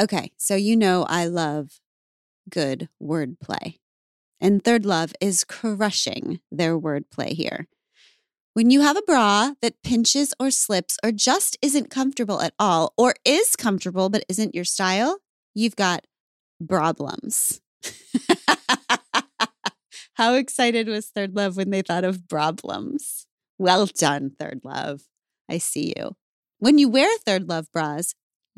Okay, so you know I love good wordplay. And Third Love is crushing their wordplay here. When you have a bra that pinches or slips or just isn't comfortable at all, or is comfortable but isn't your style, you've got problems. How excited was Third Love when they thought of problems? Well done, Third Love. I see you. When you wear Third Love bras,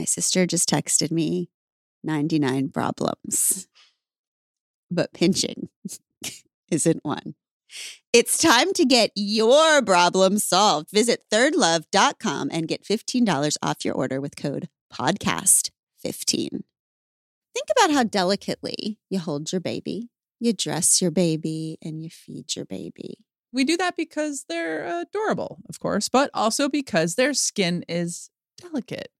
My sister just texted me 99 problems, but pinching isn't one. It's time to get your problem solved. Visit thirdlove.com and get $15 off your order with code podcast15. Think about how delicately you hold your baby, you dress your baby, and you feed your baby. We do that because they're adorable, of course, but also because their skin is delicate.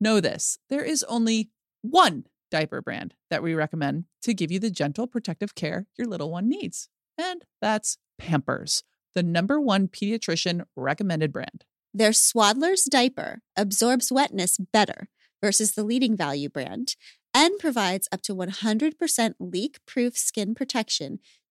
Know this there is only one diaper brand that we recommend to give you the gentle protective care your little one needs. And that's Pampers, the number one pediatrician recommended brand. Their Swaddler's diaper absorbs wetness better versus the leading value brand and provides up to 100% leak proof skin protection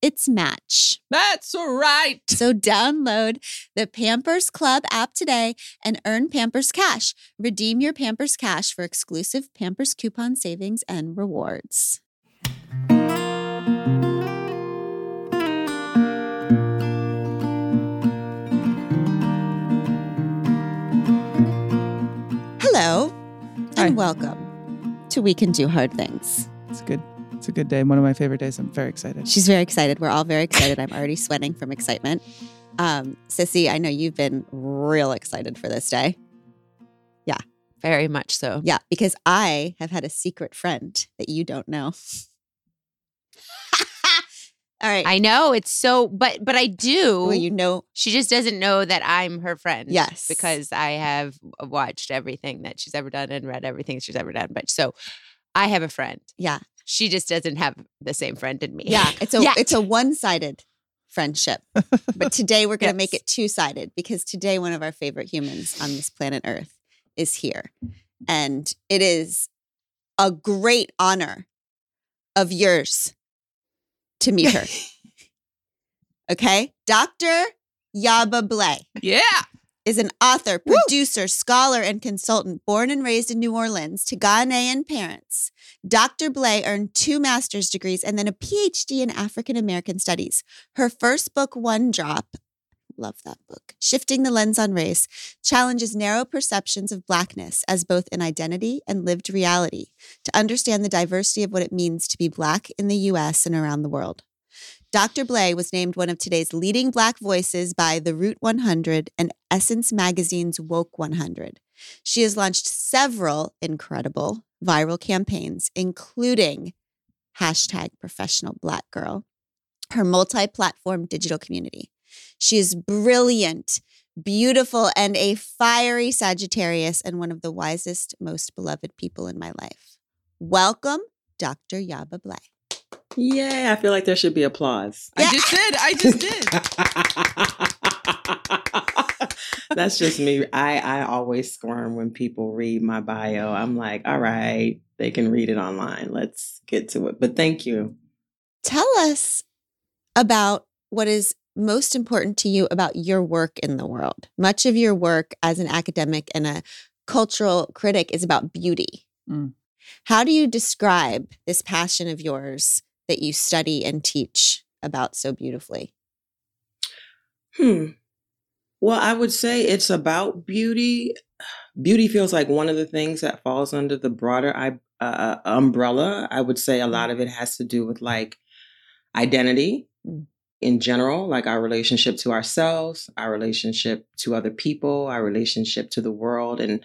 its match. That's right. So download the Pampers Club app today and earn Pampers Cash. Redeem your Pampers Cash for exclusive Pampers coupon savings and rewards. Hello Hi. and welcome to We Can Do Hard Things. It's good. It's a good day. One of my favorite days. I'm very excited. She's very excited. We're all very excited. I'm already sweating from excitement. Um, Sissy, I know you've been real excited for this day. Yeah. Very much so. Yeah, because I have had a secret friend that you don't know. all right. I know it's so, but but I do. well, you know, she just doesn't know that I'm her friend. Yes. because I have watched everything that she's ever done and read everything she's ever done. But so, I have a friend. yeah, She just doesn't have the same friend in me. yeah. It's a Yet. it's a one sided friendship. But today we're going to make it two sided because today one of our favorite humans on this planet Earth is here, and it is a great honor of yours to meet her. okay, Doctor Yaba Blay. Yeah. Is an author, producer, scholar, and consultant born and raised in New Orleans to Ghanaian parents. Dr. Blay earned two master's degrees and then a PhD in African American studies. Her first book, One Drop, love that book, Shifting the Lens on Race, challenges narrow perceptions of Blackness as both an identity and lived reality to understand the diversity of what it means to be Black in the US and around the world. Dr. Blay was named one of today's leading Black voices by The Root 100 and Essence Magazine's Woke 100. She has launched several incredible viral campaigns, including hashtag professional black girl, her multi platform digital community. She is brilliant, beautiful, and a fiery Sagittarius and one of the wisest, most beloved people in my life. Welcome, Dr. Yaba Blay. Yay, I feel like there should be applause. I just did. I just did. That's just me. I, I always squirm when people read my bio. I'm like, all right, they can read it online. Let's get to it. But thank you. Tell us about what is most important to you about your work in the world. Much of your work as an academic and a cultural critic is about beauty. Mm. How do you describe this passion of yours that you study and teach about so beautifully? Hmm. Well, I would say it's about beauty. Beauty feels like one of the things that falls under the broader uh, umbrella. I would say a lot of it has to do with like identity Mm. in general, like our relationship to ourselves, our relationship to other people, our relationship to the world, and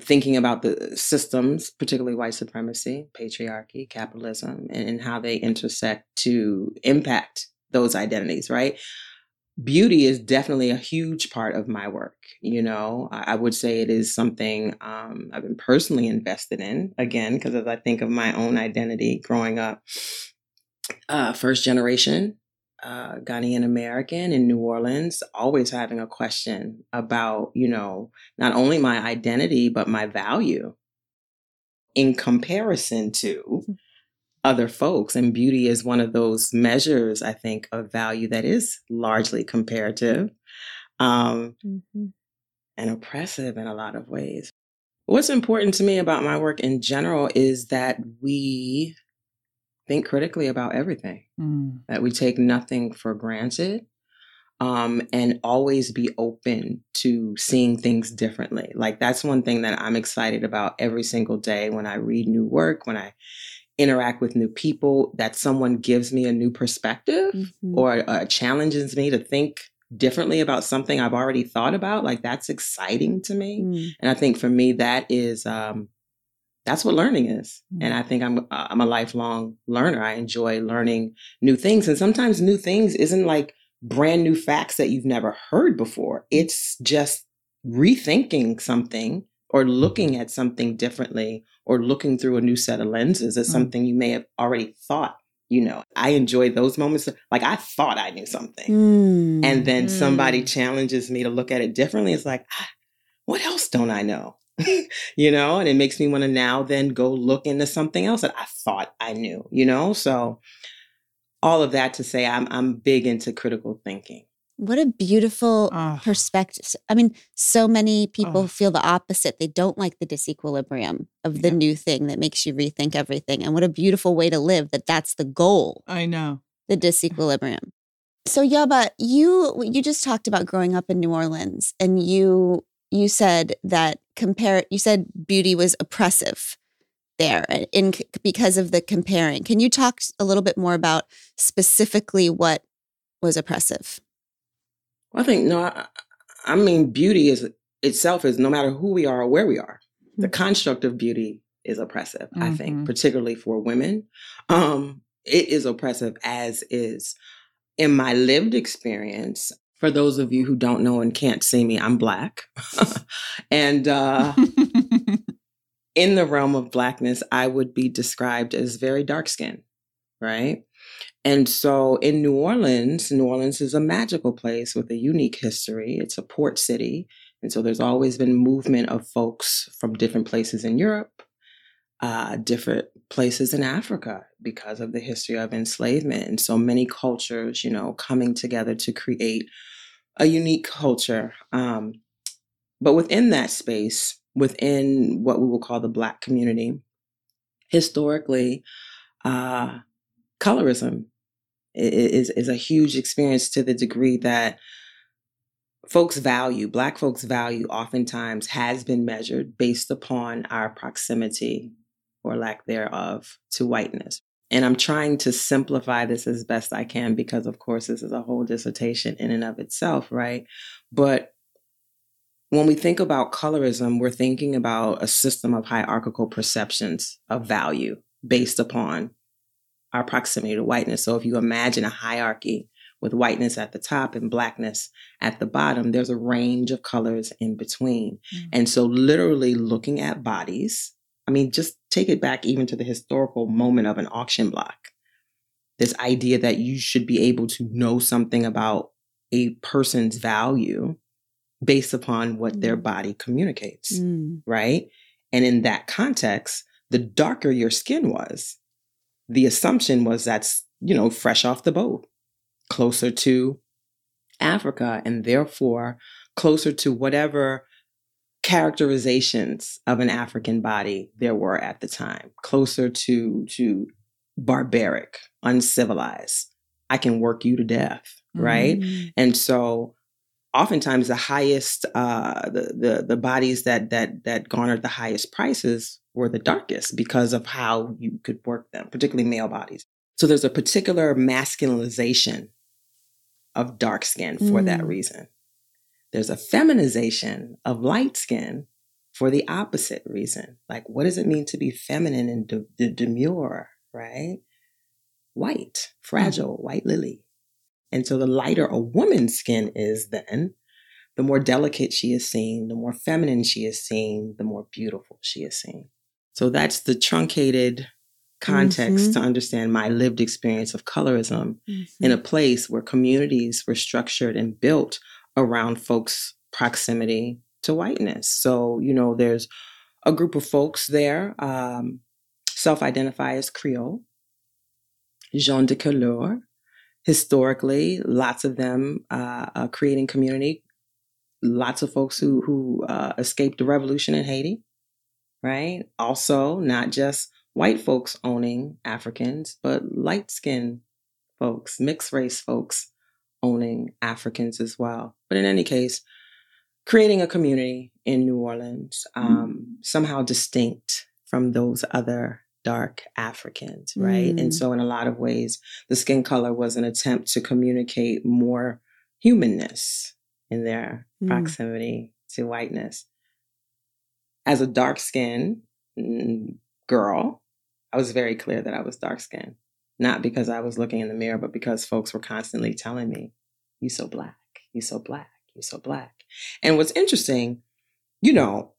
thinking about the systems, particularly white supremacy, patriarchy, capitalism, and, and how they intersect to impact those identities, right? Beauty is definitely a huge part of my work. You know, I, I would say it is something um, I've been personally invested in, again, because as I think of my own identity growing up, uh, first generation uh, Ghanaian American in New Orleans, always having a question about, you know, not only my identity, but my value in comparison to other folks. And beauty is one of those measures, I think, of value that is largely comparative um, Mhm. and oppressive in a lot of ways. What's important to me about my work in general is that we think critically about everything Mm. that we take nothing for granted um, and always be open to seeing things differently. Like, that's one thing that I'm excited about every single day when I read new work, when I interact with new people, that someone gives me a new perspective Mhm. or uh, challenges me to think differently about something I've already thought about. Like, that's exciting to me. Mm. And I think for me, that is um, that's what learning is. Mm. And I think I'm uh, I'm a lifelong learner. I enjoy learning new things, and sometimes new things isn't like brand new facts that you've never heard before. It's just rethinking something or looking at something differently or looking through a new set of lenses as Mm. something you may have already thought. You know, I enjoy those moments. Like I thought I knew something Mm. and then somebody Mm. challenges me to look at it differently it's like ah, what else don't i know you know and it makes me want to now then go look into something else that i thought i knew you know so all of that to say i'm i'm big into critical thinking What a beautiful Ah. perspective. I mean, so many people Oh. feel the opposite. They don't like the disequilibrium of the Yeah. new thing that makes you rethink everything. And what a beautiful way to live that that's the goal, I know. the disequilibrium. So Yaba, you you just talked about growing up in New Orleans and you you said that compare you said beauty was oppressive there in because of the comparing. Can you talk a little bit more about specifically what was oppressive? well, i think no I, I mean beauty is itself is no matter who we are or where we are the construct of beauty is oppressive i Mhm. think particularly for women um it is oppressive as is in my lived experience for those of you who don't know and can't see me i'm black. And uh in the realm of blackness i would be described as very dark skinned right? And so in new orleans new orleans is a magical place with a unique history. It's a port city. And so there's always been movement of folks from different places in europe uh, different places in Africa because of the history of enslavement. And so many cultures, you know, coming together to create a unique culture. Um, but within that space, within what we will call the Black community, historically, uh, colorism is, is a huge experience to the degree that folks value, Black folks value, oftentimes has been measured based upon our proximity or lack thereof to whiteness. And I'm trying to simplify this as best I can because, of course, this is a whole dissertation in and of itself, right? But when we think about colorism, we're thinking about a system of hierarchical perceptions of value based upon our proximity to whiteness. So if you imagine a hierarchy with whiteness at the top and blackness at the bottom, there's a range of colors in between. Mm. And so, literally looking at bodies, I mean, just take it back even to the historical moment of an auction block. This idea that you should be able to know something about a person's value based upon what their Mm. body communicates, Mm. right? And in that context, the darker your skin was, the assumption was that's, you know, fresh off the boat, closer to Africa, and therefore closer to whatever characterizations of an African body there were at the time, closer to to barbaric, uncivilized. I can work you to death, right? Mm. And so oftentimes the highest uh, the, the the bodies that that that garnered the highest prices were the darkest because of how you could work them, particularly male bodies. So there's a particular masculinization of dark skin for mm. that reason. There's a feminization of light skin for the opposite reason. Like, what does it mean to be feminine and de- de- demure, right? White, fragile, mm. white lily. And so the lighter a woman's skin is, then the more delicate she is seen, the more feminine she is seen, the more beautiful she is seen. So that's the truncated context mm-hmm. to understand my lived experience of colorism mm-hmm. in a place where communities were structured and built around folks' proximity to whiteness. So, you know, there's a group of folks there, um, self identify as Creole, gens de couleur. Historically, lots of them uh, uh, creating community. Lots of folks who who uh, escaped the revolution in Haiti, right? Also, not just white folks owning Africans, but light skinned folks, mixed race folks owning Africans as well. But in any case, creating a community in New Orleans, um, mm. somehow distinct from those other dark Africans, right? Mm. And so, in a lot of ways, the skin color was an attempt to communicate more humanness in their mm. proximity to whiteness. As a dark skinned mm, girl, I was very clear that I was dark skinned, not because I was looking in the mirror, but because folks were constantly telling me, you so black, you so black, you so black. And what's interesting, you know,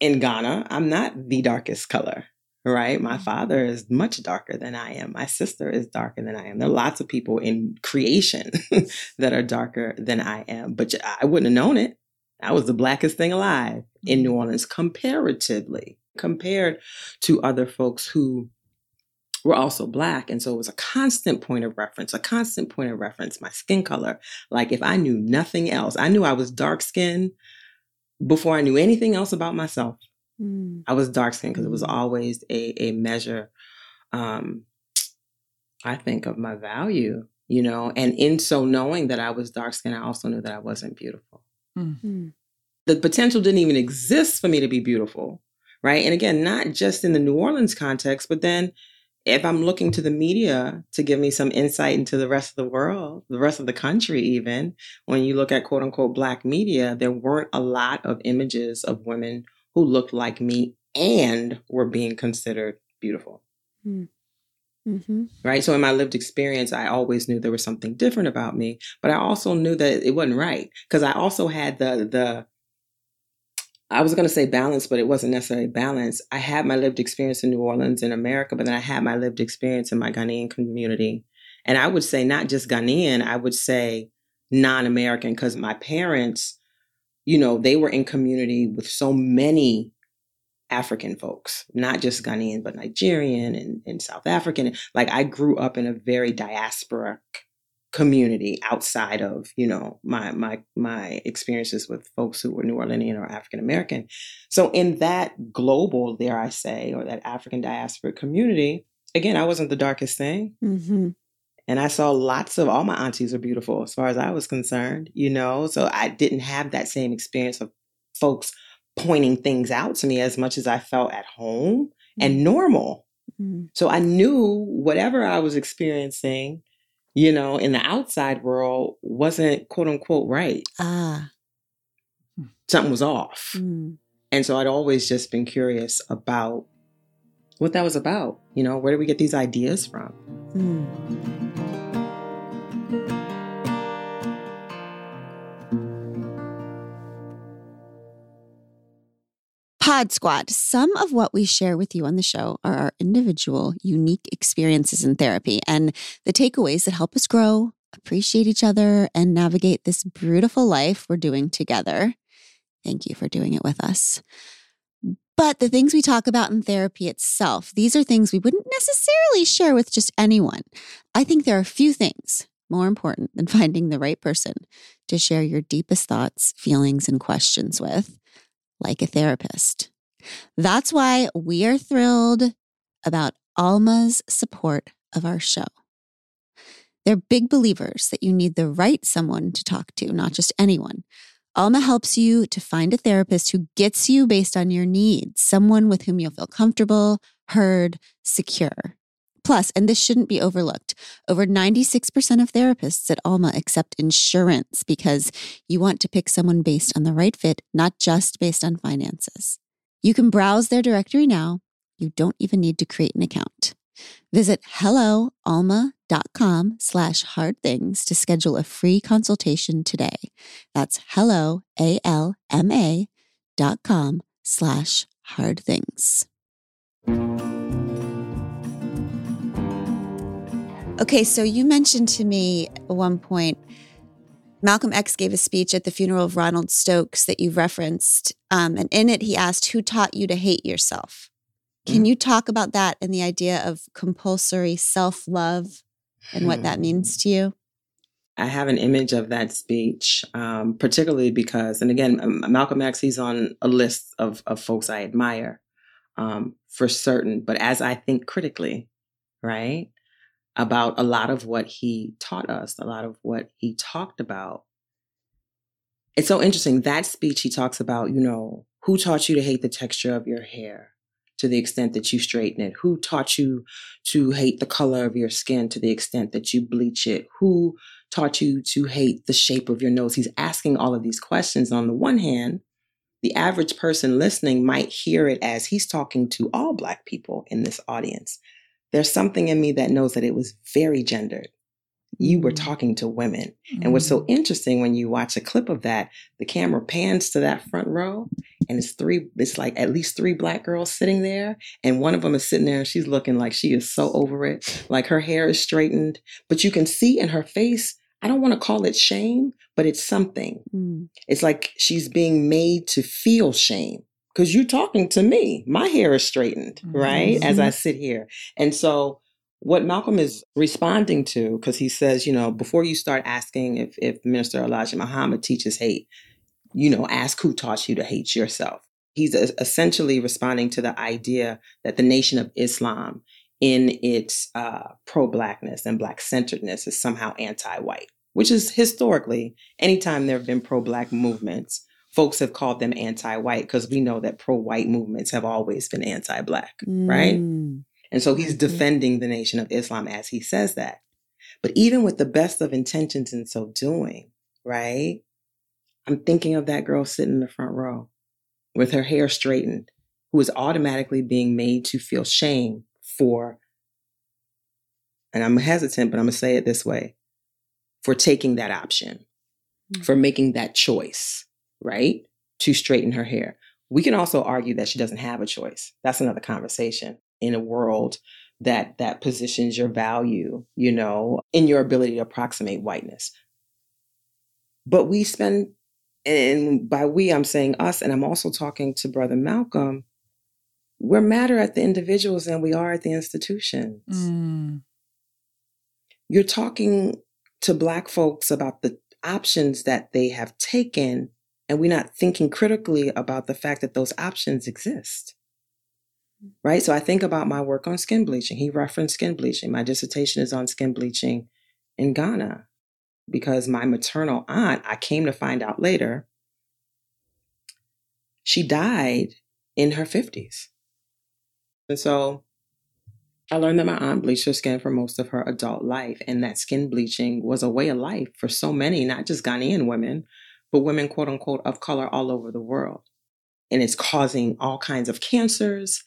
in Ghana, I'm not the darkest color, right? My mm-hmm. father is much darker than I am. My sister is darker than I am. There are lots of people in creation that are darker than I am, but I wouldn't have known it. I was the blackest thing alive in New mm-hmm. Orleans comparatively compared to other folks who were also black. And so it was a constant point of reference, a constant point of reference, my skin color. Like if I knew nothing else, I knew I was dark skinned before I knew anything else about myself. Mm. I was dark skinned because it was mm. always a, a measure, um, I think, of my value, you know. And in so knowing that I was dark skinned, I also knew that I wasn't beautiful. Mm. The potential didn't even exist for me to be beautiful right? And again, not just in the New Orleans context, but then if I'm looking to the media to give me some insight into the rest of the world, the rest of the country, even when you look at quote unquote black media, there weren't a lot of images of women who looked like me and were being considered beautiful. Mm. Mm-hmm. Right. So in my lived experience, I always knew there was something different about me, but I also knew that it wasn't right because I also had the the I was going to say balance, but it wasn't necessarily balance. I had my lived experience in New Orleans in America, but then I had my lived experience in my Ghanaian community. And I would say not just Ghanaian, I would say non American, because my parents, you know, they were in community with so many African folks, not just Ghanaian, but Nigerian and, and South African. Like I grew up in a very diasporic community outside of you know my my my experiences with folks who were New Orleanian or African American. So in that global, dare I say, or that African diaspora community, again, I wasn't the darkest thing. Mm-hmm. And I saw lots of all my aunties are beautiful as far as I was concerned, you know. So I didn't have that same experience of folks pointing things out to me as much as I felt at home mm-hmm. and normal. Mm-hmm. So I knew whatever I was experiencing you know, in the outside world wasn't quote unquote right. Ah. Something was off. Mm. And so I'd always just been curious about what that was about. You know, where do we get these ideas from? Mm. Pod Squad, some of what we share with you on the show are our individual, unique experiences in therapy and the takeaways that help us grow, appreciate each other, and navigate this beautiful life we're doing together. Thank you for doing it with us. But the things we talk about in therapy itself, these are things we wouldn't necessarily share with just anyone. I think there are a few things more important than finding the right person to share your deepest thoughts, feelings, and questions with like a therapist. That's why we are thrilled about Alma's support of our show. They're big believers that you need the right someone to talk to, not just anyone. Alma helps you to find a therapist who gets you based on your needs, someone with whom you'll feel comfortable, heard, secure. Plus, and this shouldn't be overlooked, over 96% of therapists at Alma accept insurance because you want to pick someone based on the right fit, not just based on finances. You can browse their directory now. You don't even need to create an account. Visit helloalma.com slash hard things to schedule a free consultation today. That's hello, A-L-M-A dot com slash hard things. Okay, so you mentioned to me at one point Malcolm X gave a speech at the funeral of Ronald Stokes that you referenced. Um, and in it, he asked, Who taught you to hate yourself? Can you talk about that and the idea of compulsory self love and what that means to you? I have an image of that speech, um, particularly because, and again, Malcolm X, he's on a list of, of folks I admire um, for certain. But as I think critically, right, about a lot of what he taught us, a lot of what he talked about, it's so interesting. That speech, he talks about, you know, who taught you to hate the texture of your hair? to the extent that you straighten it? Who taught you to hate the color of your skin to the extent that you bleach it? Who taught you to hate the shape of your nose? He's asking all of these questions. On the one hand, the average person listening might hear it as he's talking to all Black people in this audience. There's something in me that knows that it was very gendered you were mm-hmm. talking to women. Mm-hmm. And what's so mm-hmm. interesting when you watch a clip of that, the camera pans to that front row and it's three, it's like at least three black girls sitting there. And one of them is sitting there and she's looking like she is so over it. Like her hair is straightened, but you can see in her face, I don't want to call it shame, but it's something. Mm. It's like she's being made to feel shame because you're talking to me. My hair is straightened, mm-hmm. right? As I mm-hmm. sit here. And so what Malcolm is responding to, because he says, you know, before you start asking if, if Minister Elijah Muhammad teaches hate, you know, ask who taught you to hate yourself. He's essentially responding to the idea that the Nation of Islam, in its uh, pro blackness and black centeredness, is somehow anti white, which is historically, anytime there have been pro black movements, folks have called them anti white because we know that pro white movements have always been anti black, mm. right? And so he's mm-hmm. defending the Nation of Islam as he says that. But even with the best of intentions in so doing, right? I'm thinking of that girl sitting in the front row with her hair straightened, who is automatically being made to feel shame for, and I'm hesitant, but I'm going to say it this way for taking that option, mm-hmm. for making that choice, right? To straighten her hair. We can also argue that she doesn't have a choice. That's another conversation in a world that that positions your value, you know, in your ability to approximate whiteness. But we spend and by we I'm saying us and I'm also talking to brother Malcolm, we're madder at the individuals than we are at the institutions. Mm. You're talking to black folks about the options that they have taken and we're not thinking critically about the fact that those options exist right? So I think about my work on skin bleaching. He referenced skin bleaching. My dissertation is on skin bleaching in Ghana because my maternal aunt, I came to find out later, she died in her 50s. And so I learned that my aunt bleached her skin for most of her adult life, and that skin bleaching was a way of life for so many, not just Ghanaian women, but women, quote unquote, of color all over the world. And it's causing all kinds of cancers,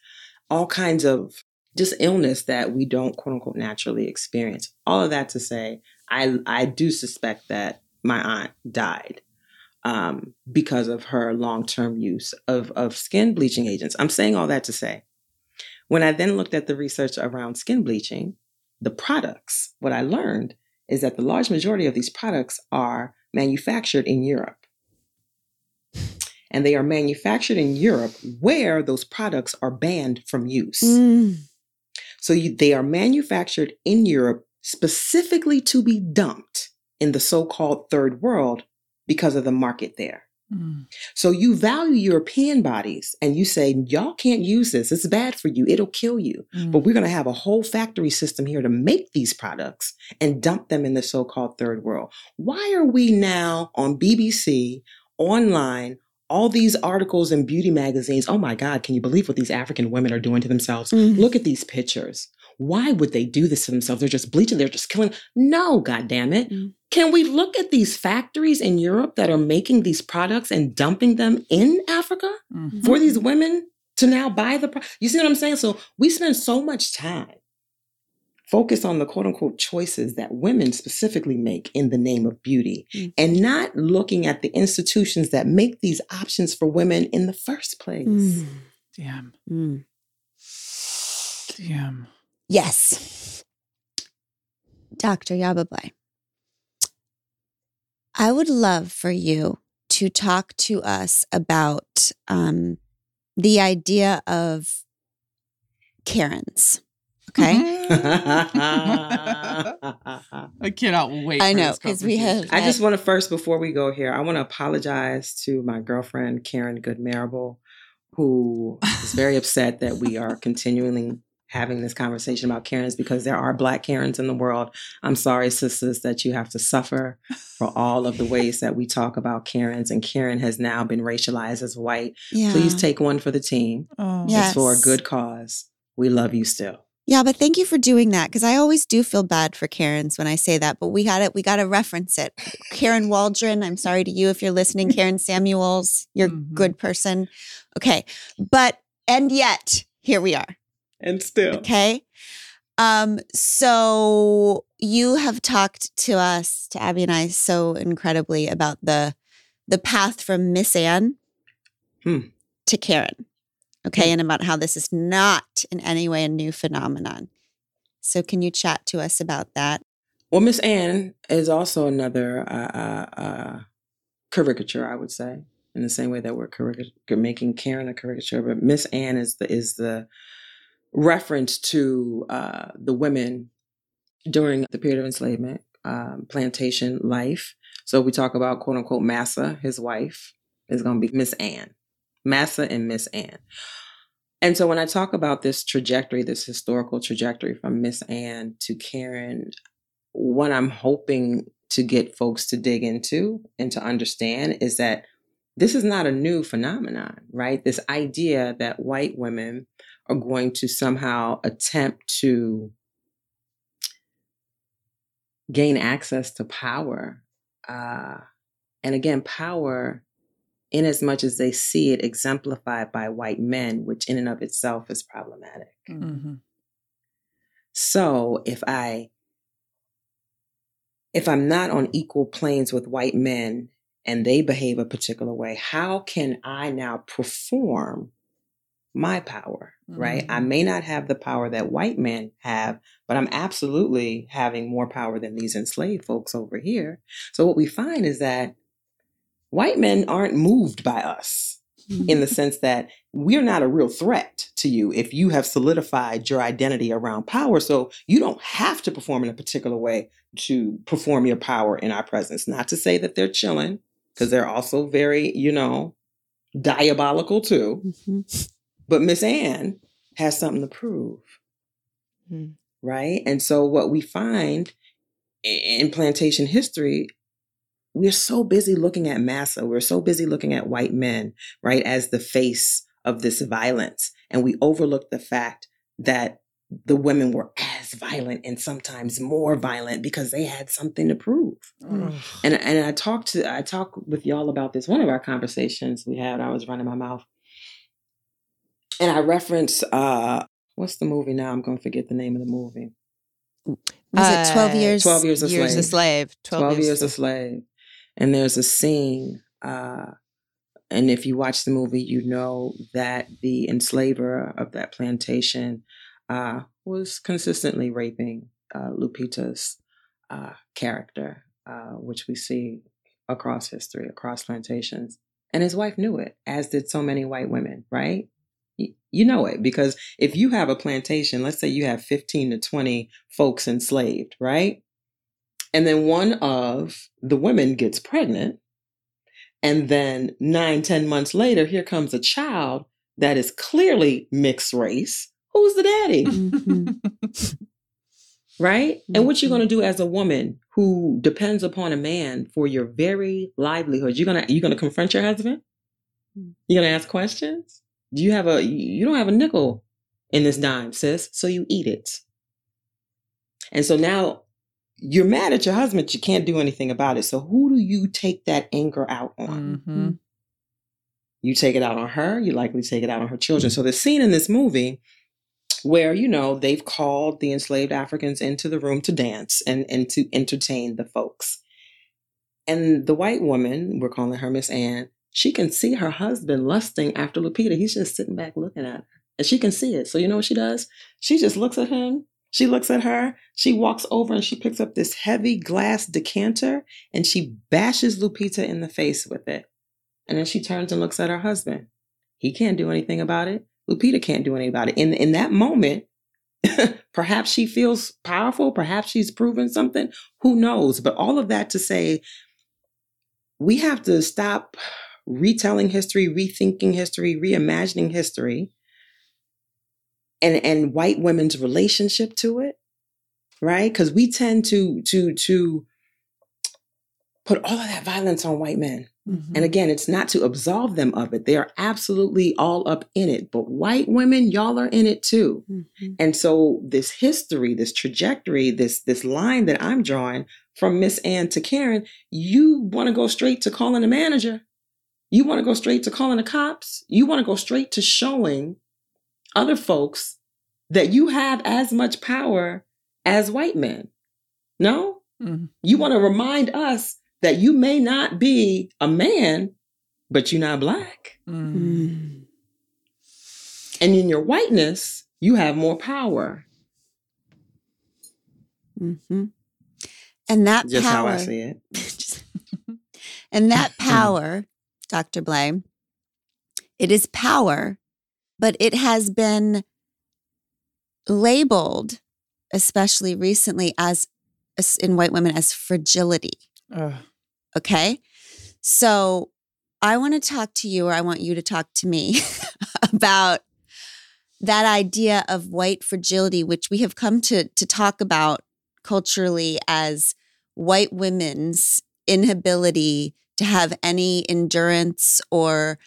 all kinds of just illness that we don't quote unquote naturally experience. All of that to say, I I do suspect that my aunt died um, because of her long term use of of skin bleaching agents. I'm saying all that to say, when I then looked at the research around skin bleaching, the products, what I learned is that the large majority of these products are manufactured in Europe and they are manufactured in Europe where those products are banned from use. Mm. So you, they are manufactured in Europe specifically to be dumped in the so called third world because of the market there. Mm. So you value European bodies and you say, y'all can't use this. It's bad for you. It'll kill you. Mm. But we're going to have a whole factory system here to make these products and dump them in the so called third world. Why are we now on BBC, online, all these articles in beauty magazines? Oh my God, can you believe what these African women are doing to themselves? Mm. Look at these pictures. Why would they do this to themselves? They're just bleaching, they're just killing. No, God damn it. Mm. Can we look at these factories in Europe that are making these products and dumping them in Africa? Mhm. for these women to now buy the pro- you see what i'm saying so we spend so much time focused on the quote unquote choices that women specifically make in the name of beauty Mm. and not looking at the institutions that make these options for women in the first place Mm. Damn. Mm. Damn. Yes. Dr. Yaba Blay, I would love for you to talk to us about um, the idea of Karens. Okay. I cannot wait. I know, because we have- I just want to first, before we go here, I want to apologize to my girlfriend Karen Goodmarable, who is very upset that we are continually having this conversation about Karens because there are Black Karens in the world. I'm sorry, sisters, that you have to suffer for all of the ways that we talk about Karens, and Karen has now been racialized as white. Yeah. Please take one for the team. Oh. Yeah. It's for a good cause. We love you still. Yeah, but thank you for doing that because I always do feel bad for Karens when I say that. But we got it. We got to reference it. Karen Waldron. I'm sorry to you if you're listening. Karen Samuels. You're a Mhm. good person. Okay, but and yet here we are. And still. Okay. Um, so you have talked to us, to Abby and I, so incredibly about the the path from Miss Anne Hmm. to Karen. Okay, and about how this is not in any way a new phenomenon. So can you chat to us about that? Well, Miss Anne is also another uh, uh, uh, caricature, I would say, in the same way that we're caric- making Karen a caricature. But Miss Anne is the is the reference to uh, the women during the period of enslavement, um, plantation life. So we talk about quote unquote Massa, his wife, is going to be Miss Anne, Massa and Miss Anne. And so when I talk about this trajectory, this historical trajectory from Miss Anne to Karen, what I'm hoping to get folks to dig into and to understand is that this is not a new phenomenon, right? This idea that white women are going to somehow attempt to gain access to power. Uh, and again, power in as much as they see it exemplified by white men, which in and of itself is problematic. Mhm. So if I if I'm not on equal planes with white men and they behave a particular way, how can I now perform my power? Right? I Mhm. may not have the power that white men have, but I'm absolutely having more power than these enslaved folks over here. So what we find is that white men aren't moved by us in the sense that we're not a real threat to you if you have solidified your identity around power. So you don't have to perform in a particular way to perform your power in our presence. Not to say that they're chilling, because they're also very, you know, diabolical too. Mhm. But Miss Anne has something to prove. Hmm. Right. And so what we find in plantation history, we're so busy looking at massa, we're so busy looking at white men, right, as the face of this violence. And we overlook the fact that the women were as violent and sometimes more violent because they had something to prove. Ugh. And and I talked to I talked with y'all about this. One of our conversations we had, I was running my mouth. And I reference uh what's the movie now? I'm gonna forget the name of the movie. Was it 12 Uh, years? 12 years a Years slave. a slave. 12, 12 years a slave. And there's a scene, uh, and if you watch the movie, you know that the enslaver of that plantation uh, was consistently raping uh, Lupita's uh, character, uh, which we see across history, across plantations. And his wife knew it, as did so many white women, right? You know it because if you have a plantation, let's say you have 15 to 20 folks enslaved, right? And then one of the women gets pregnant. And then nine, ten months later, here comes a child that is clearly mixed race. Who's the daddy? Mhm. right? And what you're going to do as a woman who depends upon a man for your very livelihood? You're gonna you gonna confront your husband? Mm. You're gonna ask questions? Do you have a you don't have a nickel in this dime, sis? So you eat it. And so now you're mad at your husband. You can't do anything about it. So who do you take that anger out on? Mhm. You take it out on her, you likely take it out on her children. So the scene in this movie where, you know, they've called the enslaved Africans into the room to dance and, and to entertain the folks. And the white woman, we're calling her Miss Anne, she can see her husband lusting after Lupita. He's just sitting back looking at her. And she can see it. So you know what she does? She just looks at him. She looks at her. She walks over and she picks up this heavy glass decanter and she bashes Lupita in the face with it. And then she turns and looks at her husband. He can't do anything about it. Lupita can't do anything about it. In in that moment, perhaps she feels powerful, perhaps she's proven something. Who knows? But all of that to say, we have to stop retelling history, rethinking history, reimagining history, and and white women's relationship to it, right? Because we tend to to to put all of that violence on white men. Mhm. And again, it's not to absolve them of it. They are absolutely all up in it. But white women, y'all are in it too. Mhm. And so this history, this trajectory, this this line that I'm drawing from Miss Anne to Karen, you want to go straight to calling the manager. You want to go straight to calling the cops. You want to go straight to showing other folks that you have as much power as white men. No? Mhm. You want to remind us that you may not be a man, but you're not black. Mhm. Mm. And in your whiteness, you have more power. Mhm. And that Just power, how I see it. and that power, Dr. Blay, it is power, but it has been labeled, especially recently, as as in white women as fragility. Ugh. Okay. So I want to talk to you, or I want you to talk to me about that idea of white fragility, which we have come to, to talk about culturally as white women's inability to have any endurance or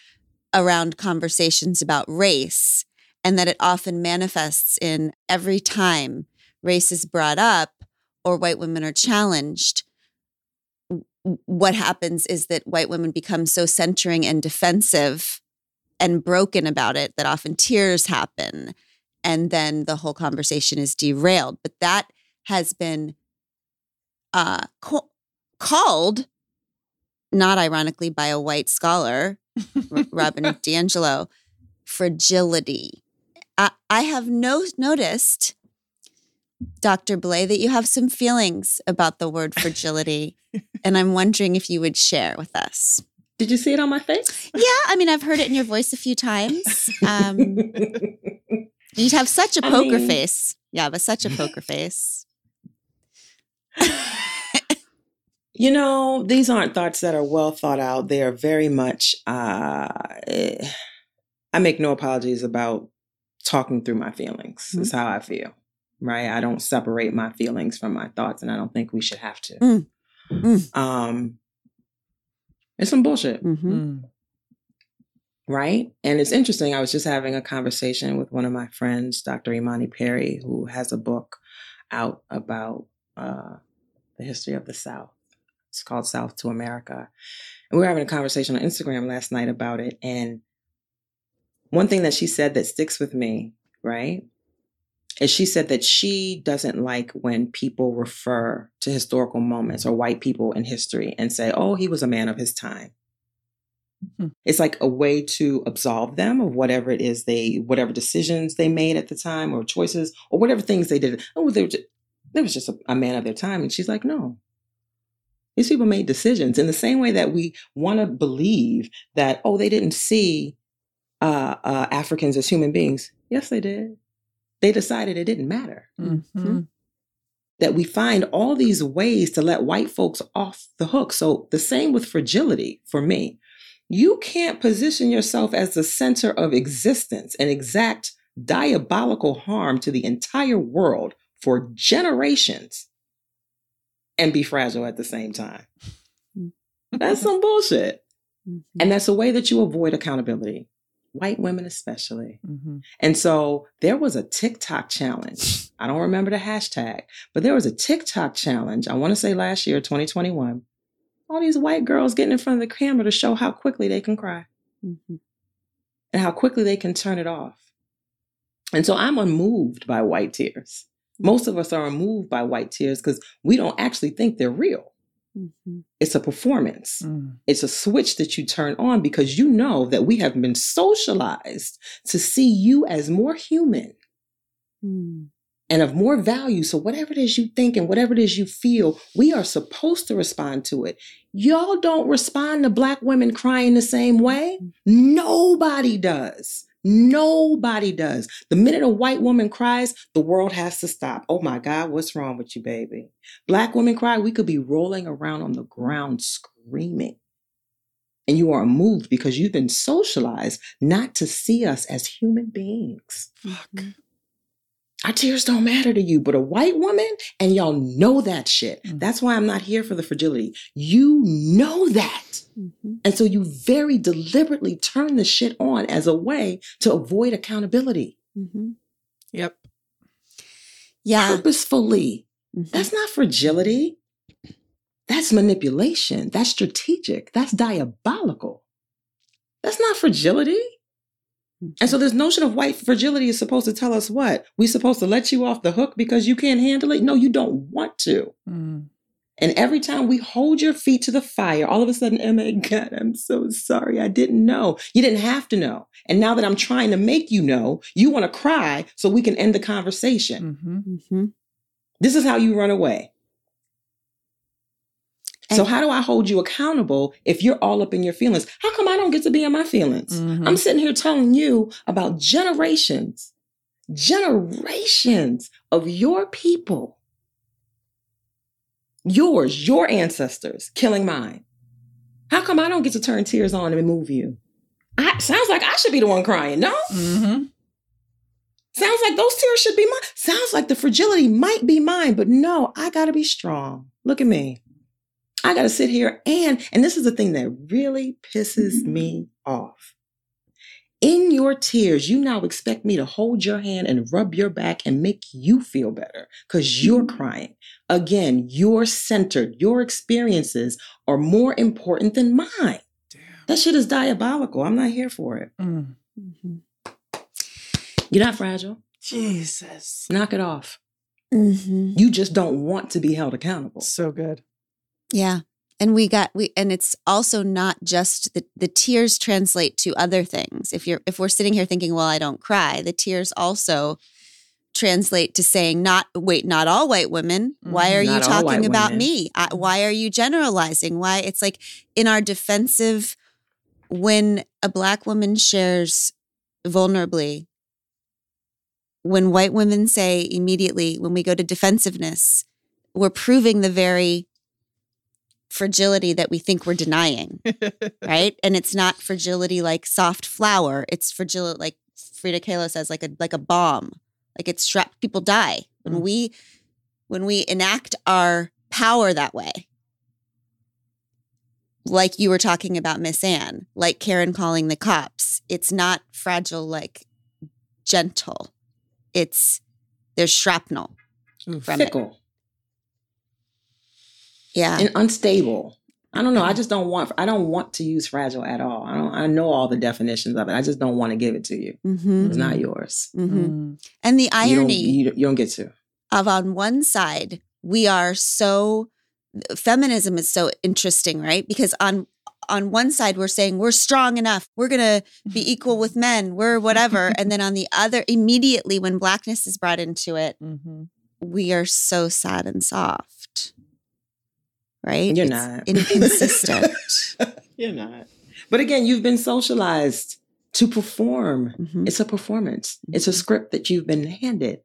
around conversations about race, and that it often manifests in every time race is brought up or white women are challenged what happens is that white women become so centering and defensive and broken about it that often tears happen and then the whole conversation is derailed. But that has been uh, ca- called not ironically by a white scholar robin DiAngelo fragility I, I have no noticed dr blay that you have some feelings about the word fragility and I'm wondering if you would share with us. Did you see it on my face? Yeah, I mean, I've heard it in your voice a few times. Um, you have such a poker mean- face. Yeah, but such a poker face. You know, these aren't thoughts that are well thought out. They are very much, uh, eh, I make no apologies about talking through my feelings, is how I feel, right? I don't separate my feelings from my thoughts, and I don't think we should have to. Mm. Mm. Um, it's some bullshit. Mhm. Mm. right? And it's interesting. I was just having a conversation with one of my friends, Dr. Imani Perry, who has a book out about uh, the history of the South. It's called South to America. And we were having a conversation on Instagram last night about it. And one thing that she said that sticks with me, right, is she said that she doesn't like when people refer to historical moments or white people in history and say, oh, he was a man of his time. Mm-hmm. It's like a way to absolve them of whatever it is they, whatever decisions they made at the time or choices or whatever things they did. Oh, they were just, they was just a, a man of their time. And she's like, no. These people made decisions in the same way that we want to believe that, oh, they didn't see uh, uh, Africans as human beings. Yes, they did. They decided it didn't matter. Mhm. That we find all these ways to let white folks off the hook. So the same with fragility for me. you can't position yourself as the center of existence and exact diabolical harm to the entire world for generations and be fragile at the same time. That's some bullshit. Mhm. And that's a way that you avoid accountability, white women especially. Mhm. And so there was a TikTok challenge. I don't remember the hashtag, but there was a TikTok challenge. I want to say last year, 2021. All these white girls getting in front of the camera to show how quickly they can cry Mhm. and how quickly they can turn it off. And so I'm unmoved by white tears. Most of us are moved by white tears because we don't actually think they're real. Mhm. It's a performance. Mm. It's a switch that you turn on because you know that we have been socialized to see you as more human Mm. and of more value. So, whatever it is you think and whatever it is you feel, we are supposed to respond to it. Y'all don't respond to Black women crying the same way. Nobody does. Nobody does. The minute a white woman cries, the world has to stop. Oh my God, what's wrong with you, baby? Black women cry, we could be rolling around on the ground screaming. And you are moved because you've been socialized not to see us as human beings. Mhm. Our tears don't matter to you, but a white woman, and y'all know that shit. Mm. That's why I'm not here for the fragility. You know that. Mhm. And so you very deliberately turn the shit on as a way to avoid accountability. Mhm. Yep. Yeah. Purposefully. Mhm. That's not fragility. That's manipulation. That's strategic. That's diabolical. That's not fragility. And so this notion of white fragility is supposed to tell us what? we supposed to let you off the hook because you can't handle it? No, you don't want to. Mm. And every time we hold your feet to the fire, all of a sudden, oh my God, I'm so sorry. I didn't know. You didn't have to know. And now that I'm trying to make you know, you want to cry so we can end the conversation. Mhm. Mhm. This is how you run away. So, how do I hold you accountable if you're all up in your feelings? How come I don't get to be in my feelings? Mhm. I'm sitting here telling you about generations, generations of your people, yours, your ancestors killing mine. How come I don't get to turn tears on and move you? I, sounds like I should be the one crying. No, Mhm. sounds like those tears should be mine. Sounds like the fragility might be mine, but no, I got to be strong. Look at me. I got to sit here and, and this is the thing that really pisses me off. In your tears, you now expect me to hold your hand and rub your back and make you feel better because you're crying. Again, you're centered. Your experiences are more important than mine. Damn. That shit is diabolical. I'm not here for it. Mm. Mhm. You're not fragile. Jesus. Knock it off. Mhm. You just don't want to be held accountable. So good. Yeah. And we got we and it's also not just the the tears translate to other things. If you're if we're sitting here thinking, well, I don't cry, the tears also translate to saying not wait, not all white women. Why Mhm. are you Not all talking about women. me? I, why are you generalizing? Why it's like in our defensive when a black woman shares vulnerably when white women say immediately when we go to defensiveness, we're proving the very fragility that we think we're denying, right? And it's not fragility like soft flour. It's fragility like Frida Kahlo says, like a like a bomb. Like it's strapped. People die when Mm. we when we enact our power that way. Like you were talking about Miss Anne, like Karen calling the cops. It's not fragile like gentle. It's there's shrapnel from it. Fickle Yeah. and unstable. I don't know. I just don't want. I don't want to use fragile at all. I don't. I know all the definitions of it. I just don't want to give it to you. hmm It's not yours. hmm Mm. And the irony you, don't- you don't get to. of on one side, we are so feminism is so interesting, right? Because on on one side we're saying we're strong enough, we're gonna be equal with men, we're whatever. and then on the other, immediately when blackness is brought into it, Mhm. we are so sad and soft. Right? You're It's not inconsistent. You're not. But again, you've been socialized to perform. Mhm. It's a performance. It's a Mhm. script that you've been handed.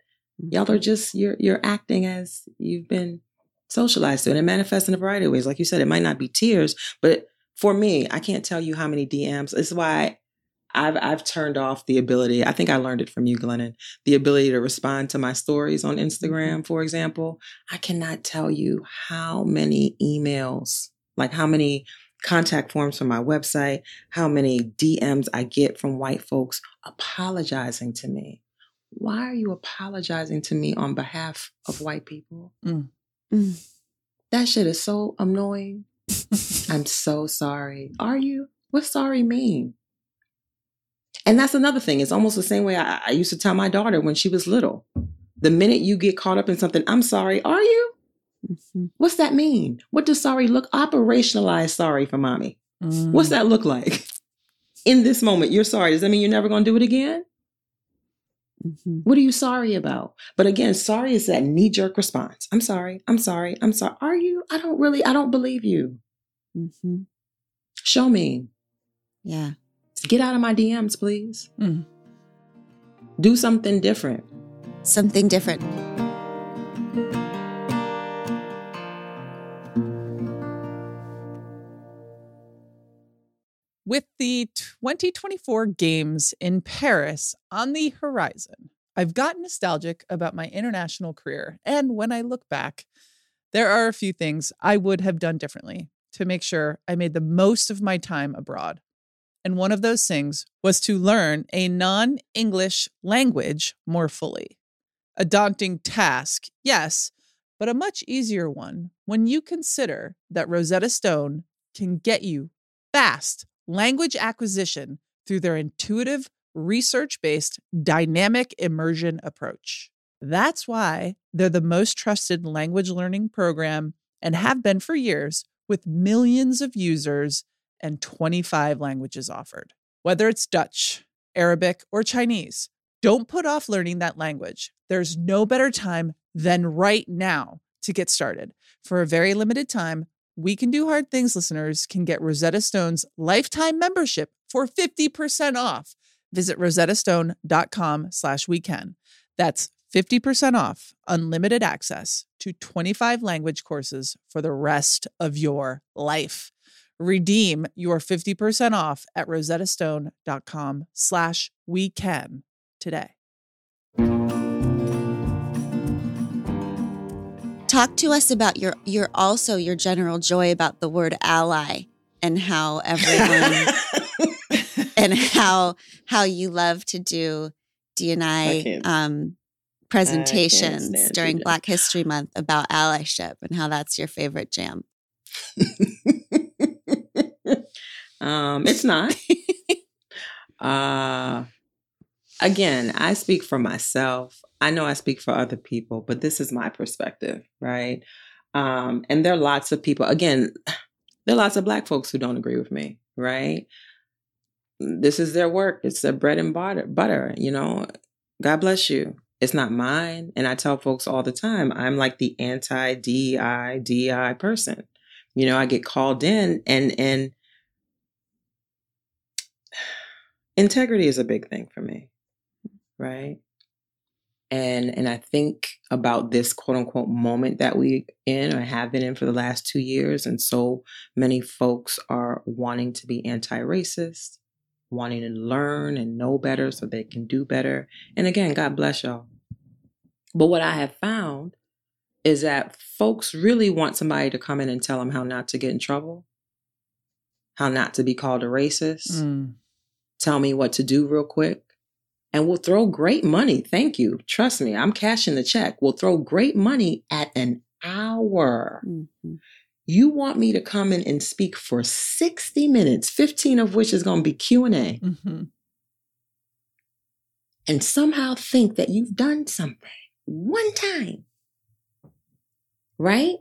Y'all are just you're you're acting as you've been socialized to, and it manifests in a variety of ways. Like you said, it might not be tears, but for me, I can't tell you how many DMs. Is why I've I've turned off the ability. I think I learned it from you, Glennon. The ability to respond to my stories on Instagram, for example. I cannot tell you how many emails, like how many contact forms from my website, how many DMs I get from white folks apologizing to me. Why are you apologizing to me on behalf of white people? Mm. Mm. That shit is so annoying. I'm so sorry. Are you? What sorry mean? And that's another thing. It's almost the same way I, I used to tell my daughter when she was little. The minute you get caught up in something, I'm sorry. Are you? Mhm. What's that mean? What does sorry look? Operationalize sorry for mommy. Mm. What's that look like? In this moment, you're sorry. Does that mean you're never going to do it again? Mhm. What are you sorry about? But again, sorry is that knee jerk response. I'm sorry. I'm sorry. I'm sorry. Are you? I don't really, I don't believe you. Mhm. Show me. Yeah. Get out of my DMs, please. Mm. Do something different. Something different. With the 2024 Games in Paris on the horizon, I've gotten nostalgic about my international career. And when I look back, there are a few things I would have done differently to make sure I made the most of my time abroad. And one of those things was to learn a non English language more fully. A daunting task, yes, but a much easier one when you consider that Rosetta Stone can get you fast language acquisition through their intuitive, research based dynamic immersion approach. That's why they're the most trusted language learning program and have been for years with millions of users and 25 languages offered. Whether it's Dutch, Arabic, or Chinese, don't put off learning that language. There's no better time than right now to get started. For a very limited time, we Can Do Hard Things listeners can get Rosetta Stone's lifetime membership for 50% off. Visit rosettastone.com slash we can. That's 50% off unlimited access to 25 language courses for the rest of your life. Redeem your 50% off at rosettastone.com slash we can today. Talk to us about your your also your general joy about the word ally and how everyone and how how you love to do DNI can't- um, presentations during. Black History Month about allyship and how that's your favorite jam. um, it's not. uh, again, I speak for myself. I know I speak for other people, but this is my perspective, right? Um, and there are lots of people. Again, there are lots of black folks who don't agree with me, right? This is their work. It's their bread and butter. Butter, you know. God bless you. It's not mine. And I tell folks all the time, I'm like the anti DEI, DEI person. You know, I get called in and and integrity is a big thing for me. Right. And and I think about this quote unquote moment that we in or have been in for the last two years. And so many folks are wanting to be anti-racist, wanting to learn and know better so they can do better. And again, God bless y'all. But what I have found is that folks really want somebody to come in and tell them how not to get in trouble, how not to be called a racist, Mm. Tell me what to do real quick. And we'll throw great money. Thank you. Trust me, I'm cashing the check. We'll throw great money at an hour. Mhm. You want me to come in and speak for 60 minutes, 15 of which is going to be Q&A, Mhm. and somehow think that you've done something one time. Right?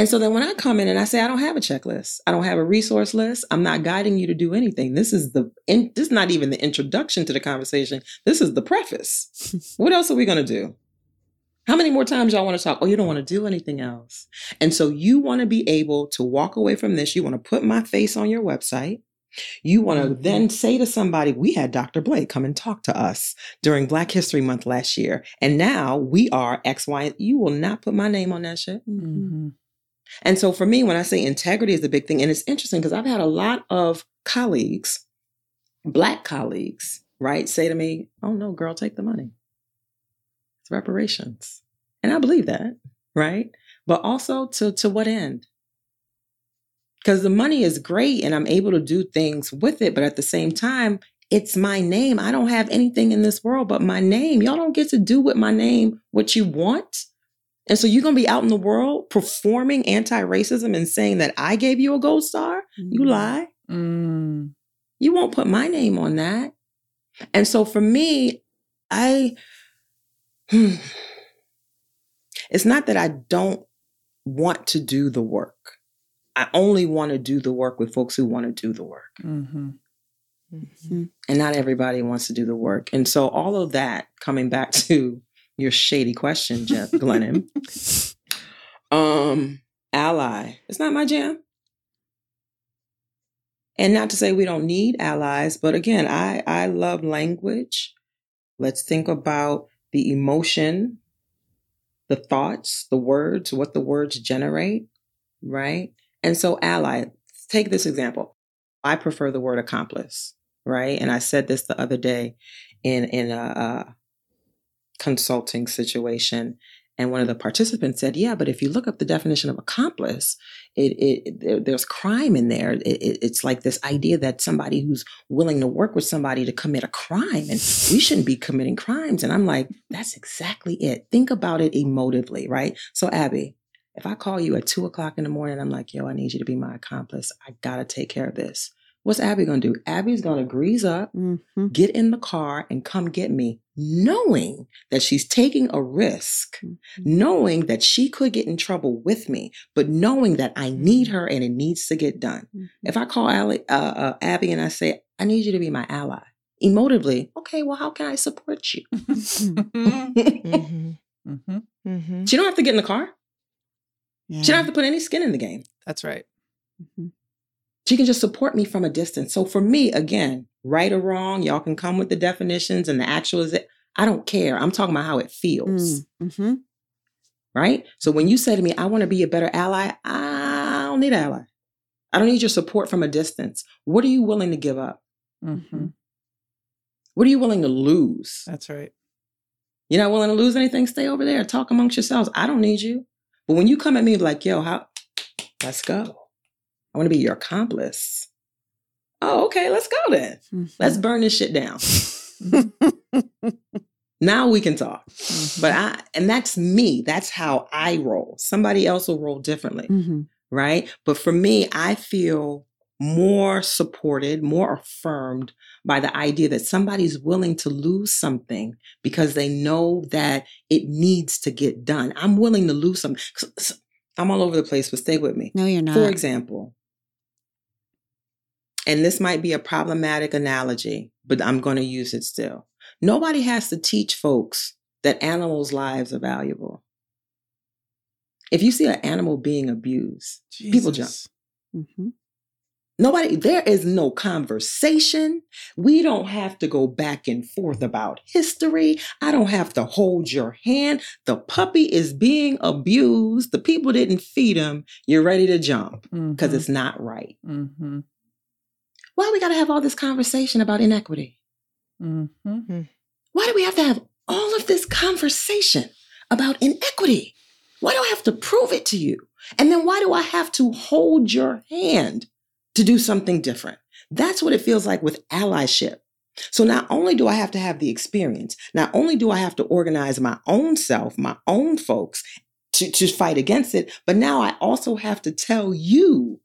And so then when I come in and I say I don't have a checklist, I don't have a resource list, I'm not guiding you to do anything. This is the in, this is not even the introduction to the conversation. This is the preface. what else are we going to do? How many more times y'all want to talk? Oh, you don't want to do anything else. And so you want to be able to walk away from this. You want to put my face on your website. You want to Mhm. then say to somebody, we had Dr. Blay come and talk to us during Black History Month last year. And now we are X, Y. And you will not put my name on that shit. Mhm. And so for me, when I say integrity is a big thing, and it's interesting because I've had a lot of colleagues, black colleagues, right, say to me, Oh no, girl, take the money. It's reparations. And I believe that, right? But also to to what end? Because the money is great and I'm able to do things with it, but at the same time, it's my name. I don't have anything in this world but my name. Y'all don't get to do with my name what you want. And so you're going to be out in the world performing anti racism and saying that I gave you a gold star? You Mm. lie. Mm. You won't put my name on that. And so for me, I, hmm, it's not that I don't want to do the work. I only want to do the work with folks who want to do the work. hmm Mhm. and not everybody wants to do the work. And so all of that coming back to your shady question, Jeff Glennon. um, ally. It's not my jam. And not to say we don't need allies, but again, I I love language. Let's think about the emotion, the thoughts, the words, what the words generate, right? And so ally, take this example. I prefer the word accomplice right? And I said this the other day in in a, consulting situation, and one of the participants said, "Yeah, but if you look up the definition of accomplice, it, it, there, there's crime in there. It, it, it's like this idea that somebody who's willing to work with somebody to commit a crime, and we shouldn't be committing crimes." And I'm like, "That's exactly it. Think about it emotively, right?" So, Abby. If I call you at two o'clock in the morning, I'm like, yo, I need you to be my accomplice. I gotta take care of this. What's Abby gonna do? Abby's gonna grease up, Mhm. get in the car, and come get me, knowing that she's taking a risk, knowing that she could get in trouble with me, but knowing that I need her and it needs to get done. Mhm. If I call Ally, uh, uh, Abby and I say, I need you to be my ally, emotively, okay, well, how can I support you? Mhm. hmm Mhm. She don't have to get in the car. Yeah. She don't have to put any skin in the game. That's right. Mhm. She can just support me from a distance. So for me, again, right or wrong, y'all can come with the definitions and the actual. I don't care. I'm talking about how it feels, Mm. Mhm. right? So when you say to me, I want to be a better ally, I don't need an ally. I don't need your support from a distance. What are you willing to give up? hmm What are you willing to lose? That's right. You're not willing to lose anything? Stay over there. Talk amongst yourselves. I don't need you. But when you come at me like, yo, how let's go. I want to be your accomplice. Oh, okay, let's go then. Mhm. Let's burn this shit down. Now we can talk. Mhm. But I, and that's me. That's how I roll. Somebody else will roll differently, Mhm. right? But for me, I feel more supported, more affirmed by the idea that somebody's willing to lose something because they know that it needs to get done. I'm willing to lose something. I'm all over the place, but stay with me. No, you're not. For example, and this might be a problematic analogy, but I'm going to use it still. Nobody has to teach folks that animals' lives are valuable. If you see an animal being abused, People jump. Jesus. Mhm. nobody, there is no conversation. We don't have to go back and forth about history. I don't have to hold your hand. The puppy is being abused. The people didn't feed him. You're ready to jump because Mhm. it's not right. Mhm. Why do we got to have all this conversation about inequity? Mhm. Why do we have to have all of this conversation about inequity? Why do I have to prove it to you? And then why do I have to hold your hand to do something different? That's what it feels like with allyship. So not only do I have to have the experience, not only do I have to organize my own self, my own folks to, to fight against it, but now I also have to tell you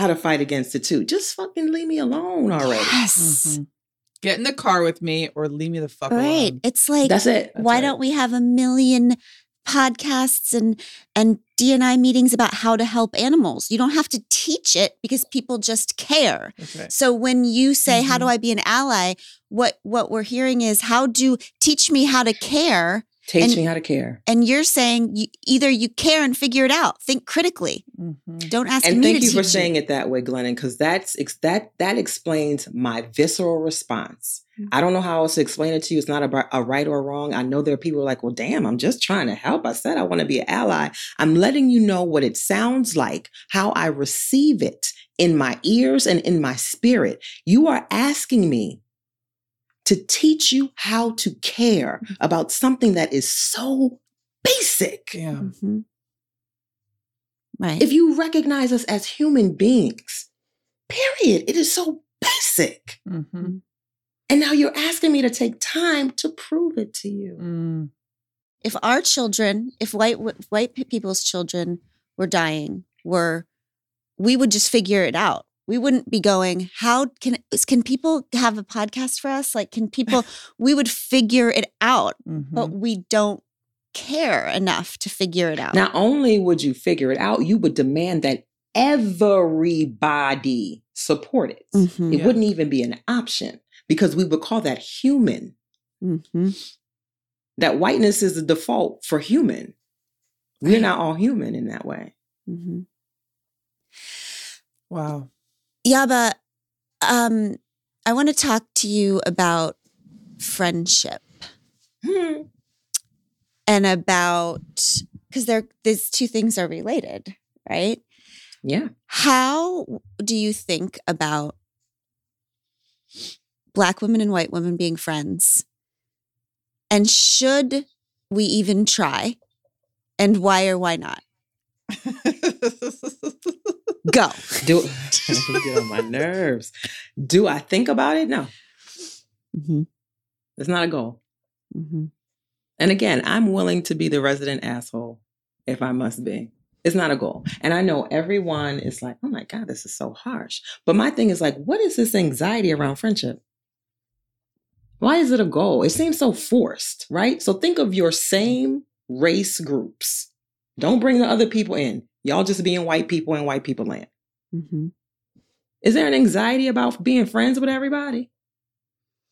how to fight against it too. Just fucking leave me alone already. Yes. Mhm. Get in the car with me or leave me the fuck Right. alone. It's like That's it. That's why right. don't we have a million podcasts and and DNI meetings about how to help animals? You don't have to teach it because people just care. That's right. So when you say how do Mhm. I be an ally, what what we're hearing is how do teach me how to care Teach And- me how to care. and you're saying you, either you care and figure it out. Think critically. Mhm. Don't ask you. and me thank to you for teach saying it that way, Glennon, because that's ex- that that explains my visceral response I don't know how else to explain it to you. It's not a, a right or wrong. I know there are people who are like, well, damn, I'm just trying to help. I said I want to be an ally. I'm letting you know what it sounds like, how I receive it in my ears and in my spirit. You are asking me to teach you how to care about something that is so basic. Yeah. Mhm. Right. If you recognize us as human beings, period, it is so basic. Mm-hmm. And now you're asking me to take time to prove it to you. Mm. if our children, if white white people's children were dying, were we would just figure it out. We wouldn't be going, how can can people have a podcast for us? Like can people we would figure it out, Mhm. but we don't care enough to figure it out. Not only would you figure it out, you would demand that everybody support it. Mhm. It Yeah. wouldn't even be an option because we would call that human. Mhm. That whiteness is the default for human. We're not all human in that way. Mhm. Wow. Yaba, um, I want to talk to you about friendship Hmm. and about because they're these two things are related, right? Yeah. How do you think about black women and white women being friends? And should we even try? And why or why not? Go. Do get on my nerves. Do I think about it? No. Mm-hmm. It's not a goal. Mm-hmm. And again, I'm willing to be the resident asshole if I must be. It's not a goal. And I know everyone is like, oh my God, this is so harsh. But my thing is like, what is this anxiety around friendship? Why is it a goal? It seems so forced, right? So think of your same race groups. Don't bring the other people in. Y'all just being white people in white people land. Mm-hmm. Is there an anxiety about being friends with everybody?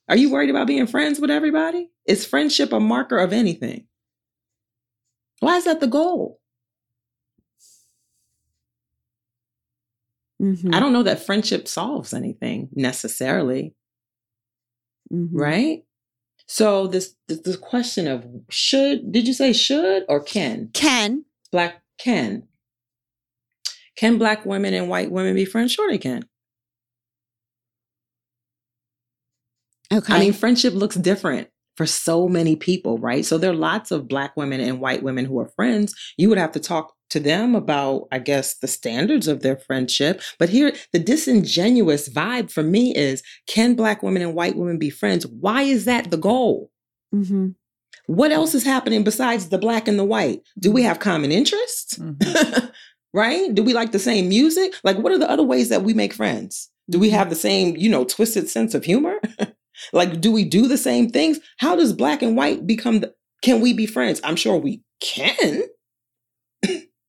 Are you worried about being friends with everybody? Is friendship a marker of anything? Why is that the goal? Mm-hmm. I don't know that friendship solves anything necessarily, Mm-hmm. right? So this this, this question of should did you say should or can Can. black can can black women and white women be friends? Sure, they can. Okay. I mean, friendship looks different for so many people, right? So there are lots of black women and white women who are friends. You would have to talk to them about, I guess, the standards of their friendship. But here, the disingenuous vibe for me is can black women and white women be friends? Why is that the goal? mm-hmm. What else is happening besides the black and the white? Do we have common interests? Mhm. right? Do we like the same music? Like, what are the other ways that we make friends? Do we have the same, you know, twisted sense of humor? like, do we do the same things? How does black and white become the, can we be friends? I'm sure we can,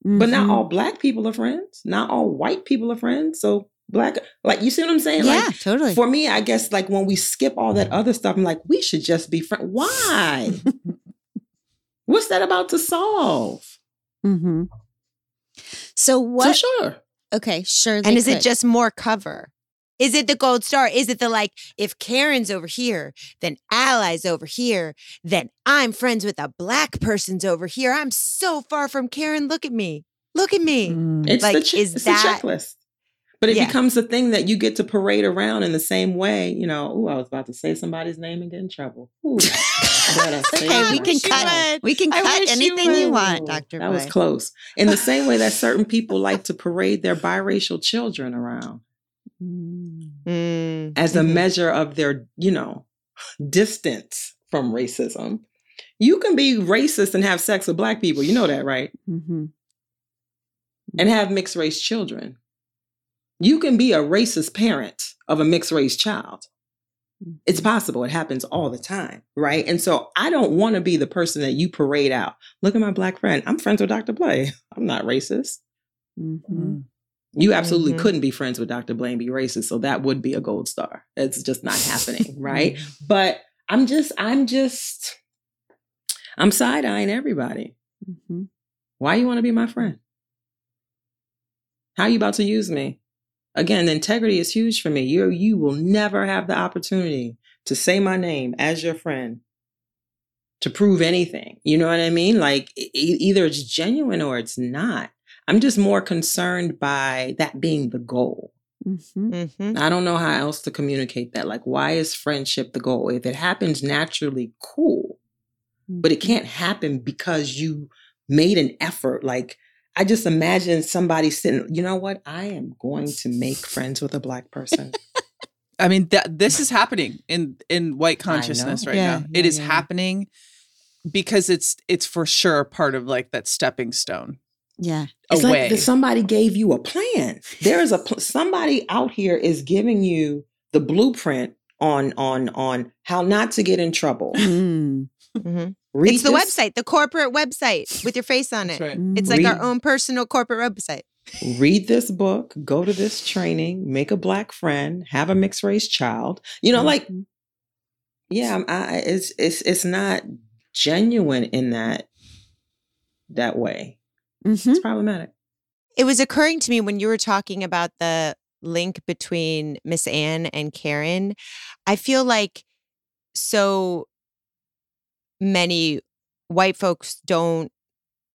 but not all black people are friends. Not all white people are friends. So, black, like, you see what I'm saying? Yeah, Like, totally. for me, I guess, like, when we skip all that other stuff, I'm like, we should just be friends. Why? What's that about to solve? mm-hmm. So what? So, sure. Okay, sure. And they is it just more cover? Is it the gold star? Is it the like, if Karen's over here, then allies over here, then I'm friends with a black person's over here. I'm so far from Karen. Look at me. Look at me. Mm. It's Like, the che- is it's that- the checklist. But it Yeah. becomes a thing that you get to parade around in the same way. You know, oh, I was about to say somebody's name and get in trouble. Ooh, but I say okay. We can cut. would. We can I cut wish you anything you, want, Doctor. That was close. In the same way that certain people like to parade their biracial children around Mm. as a Mhm. measure of their, you know, distance from racism. You can be racist and have sex with black people. You know that, right? Mm-hmm. and have mixed race children. You can be a racist parent of a mixed race child. It's possible. It happens all the time, right? And so I don't want to be the person that you parade out. Look at my black friend. I'm friends with Dr. Blay. I'm not racist. Mm-hmm. Mm. You absolutely Mhm. couldn't be friends with Dr. Blay and be racist. So that would be a gold star. It's just not happening, right? But I'm just, I'm just, I'm side eyeing everybody. Mm-hmm. Why you want to be my friend? How you about to use me? Again, integrity is huge for me. You you will never have the opportunity to say my name as your friend to prove anything. You know what I mean? Like e- either it's genuine or it's not. I'm just more concerned by that being the goal. Mm-hmm. Mm-hmm. I don't know how else to communicate that. Like, why is friendship the goal? If it happens naturally, cool. But it can't happen because you made an effort. Like, I just imagine somebody sitting, you know what? I am going to make friends with a black person. I mean that this is happening in in white consciousness right Yeah, now. It yeah, is yeah. happening because it's it's for sure part of like that stepping stone Yeah. It's away. like that somebody gave you a plan. There is a pl- somebody out here is giving you the blueprint on on on how not to get in trouble. Mm. Mm-hmm. Read It's the this- website, the corporate website with your face on it. Right. It's like our own personal corporate website. read this book, go to this training, make a black friend, have a mixed race child. You know, like Mhm. yeah, I, it's it's it's not genuine in that that way. Mhm. It's problematic. It was occurring to me when you were talking about the link between Miss Anne and Karen. I feel like so many white folks don't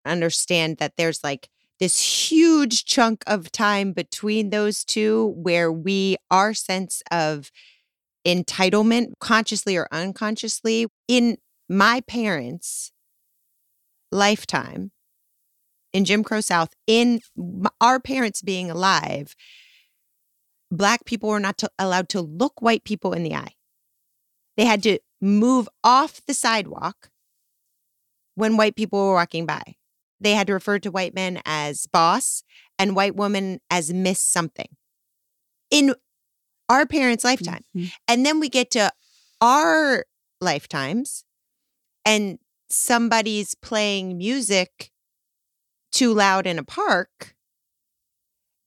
understand that there's like this huge chunk of time between those two where we, our sense of entitlement, consciously or unconsciously, in my parents' lifetime, in Jim Crow South, in our parents being alive, Black people were not to, allowed to look white people in the eye. They had to move off the sidewalk when white people were walking by. They had to refer to white men as boss and white women as miss something in our parents' lifetime. Mhm. And then we get to our lifetimes and somebody's playing music too loud in a park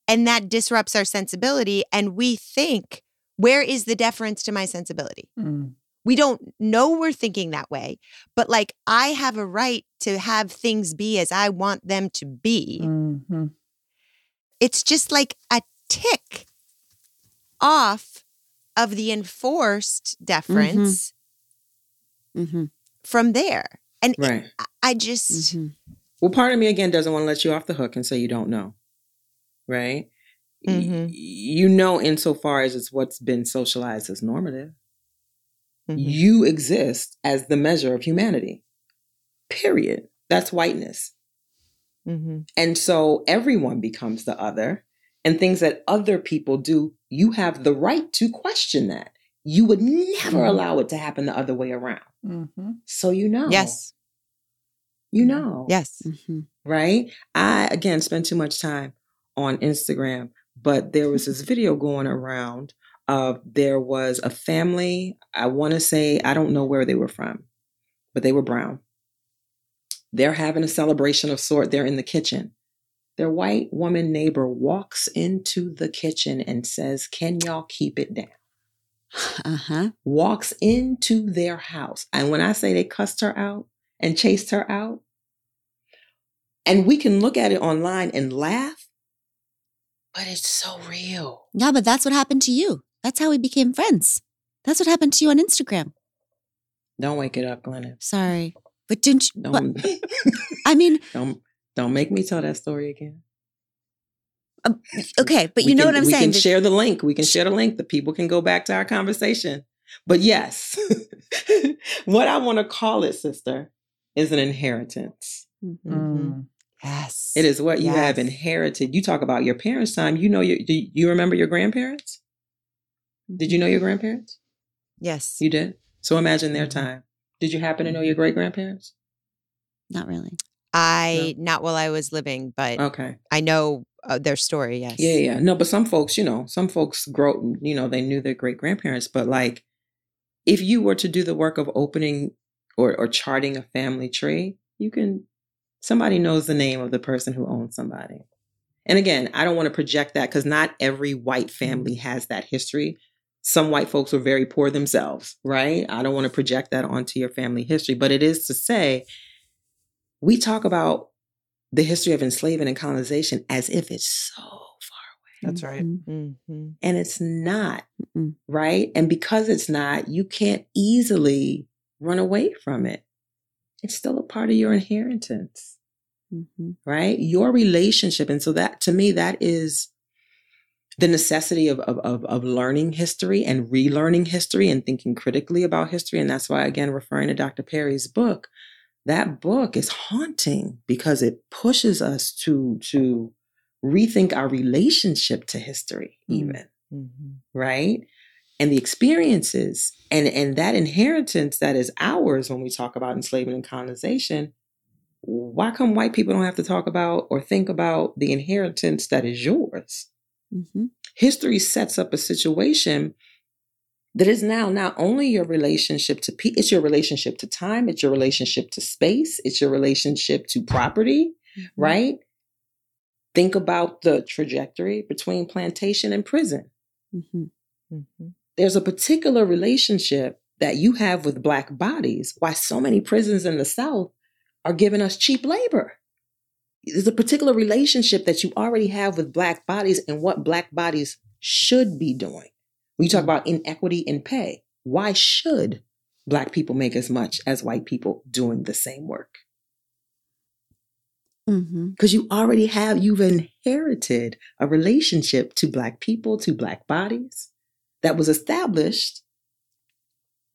and that disrupts our sensibility and we think where is the deference to my sensibility Mm. We don't know we're thinking that way but like i have a right to have things be as i want them to be Mhm. it's just like a tick off of the enforced deference Mhm. from there and Right. I- just Mhm. Well, part of me again doesn't want to let you off the hook and say you don't know. Right? Mhm. you know insofar as it's what's been socialized as normative. Mhm. You exist as the measure of humanity. Period. That's whiteness. Mhm. And so everyone becomes the other. And things that other people do, you have the right to question that. You would never Mhm. allow it to happen the other way around. Mhm. So you know. yes You know. yes Mhm. Right? I, again, spend too much time on Instagram, but there was this video going around of there was a family. I want to say, I don't know where they were from, but they were brown. They're having a celebration of sort. They're in the kitchen. Their white woman neighbor walks into the kitchen and says, Can y'all keep it down? Uh-huh. Walks into their house. And when I say they cussed her out and chased her out, and we can look at it online and laugh, but it's so real. Yeah, but that's what happened to you. That's how we became friends. That's what happened to you on Instagram. Don't wake it up, Glennon. Sorry. But didn't you? Don't, I mean, don't, don't make me tell that story again. okay, but We you know can- what I'm we saying? We can That- share the link. We can share the link. The people can go back to our conversation. But yes, what I want to call it, sister, is an inheritance. Mhm. Mm. yes It is what you have inherited. You talk about your parents' time. You know, your, do you remember your grandparents? Did you know your grandparents? yes You did. So imagine their Mhm. time. Did you happen to know your great grandparents? Not really. i not while i was living but Okay. i know uh, their story yes Yeah, yeah. No, but some folks, you know, some folks grow, you know, they knew their great grandparents, but like if you were to do the work of opening or, or charting a family tree, you can, somebody knows the name of the person who owns somebody. And again, I don't want to project that because not every white family has that history. Some white folks were very poor themselves, right? I don't want to project that onto your family history, but it is to say, we talk about the history of enslavement and colonization as if it's so far away. That's right. Mhm. Mm-hmm. And it's not, Mm-mm. right? And because it's not, you can't easily run away from it. It's still a part of your inheritance, Mhm. right? Your relationship. And so that to me, that is the necessity of, of, of, of learning history and relearning history and thinking critically about history. And that's why, again, referring to Dr. Perry's book, that book is haunting because it pushes us to, to rethink our relationship to history, Mm. even Mm-hmm. right and the experiences and and that inheritance that is ours when we talk about enslavement and colonization why come white people don't have to talk about or think about the inheritance that is yours Mhm. history sets up a situation that is now not only your relationship to pe- it's your relationship to time it's your relationship to space it's your relationship to property Mm-hmm. right think about the trajectory between plantation and prison Mhm. Mm-hmm. there's a particular relationship that you have with black bodies why so many prisons in the south are giving us cheap labor there's a particular relationship that you already have with black bodies and what black bodies should be doing. When you talk mm-hmm. about inequity in pay why should black people make as much as white people doing the same work? Mm-hmm. Because you already have you've inherited a relationship to black people to black bodies that was established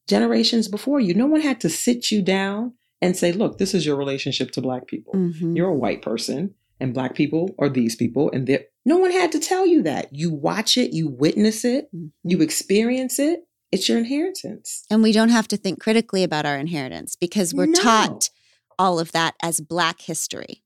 generations before you. No one had to sit you down and say look this is your relationship to black people Mhm. you're a white person and black people are these people and they no one had to tell you that you watch it you witness it you experience it it's your inheritance And we don't have to think critically about our inheritance because we're No. taught all of that as Black history.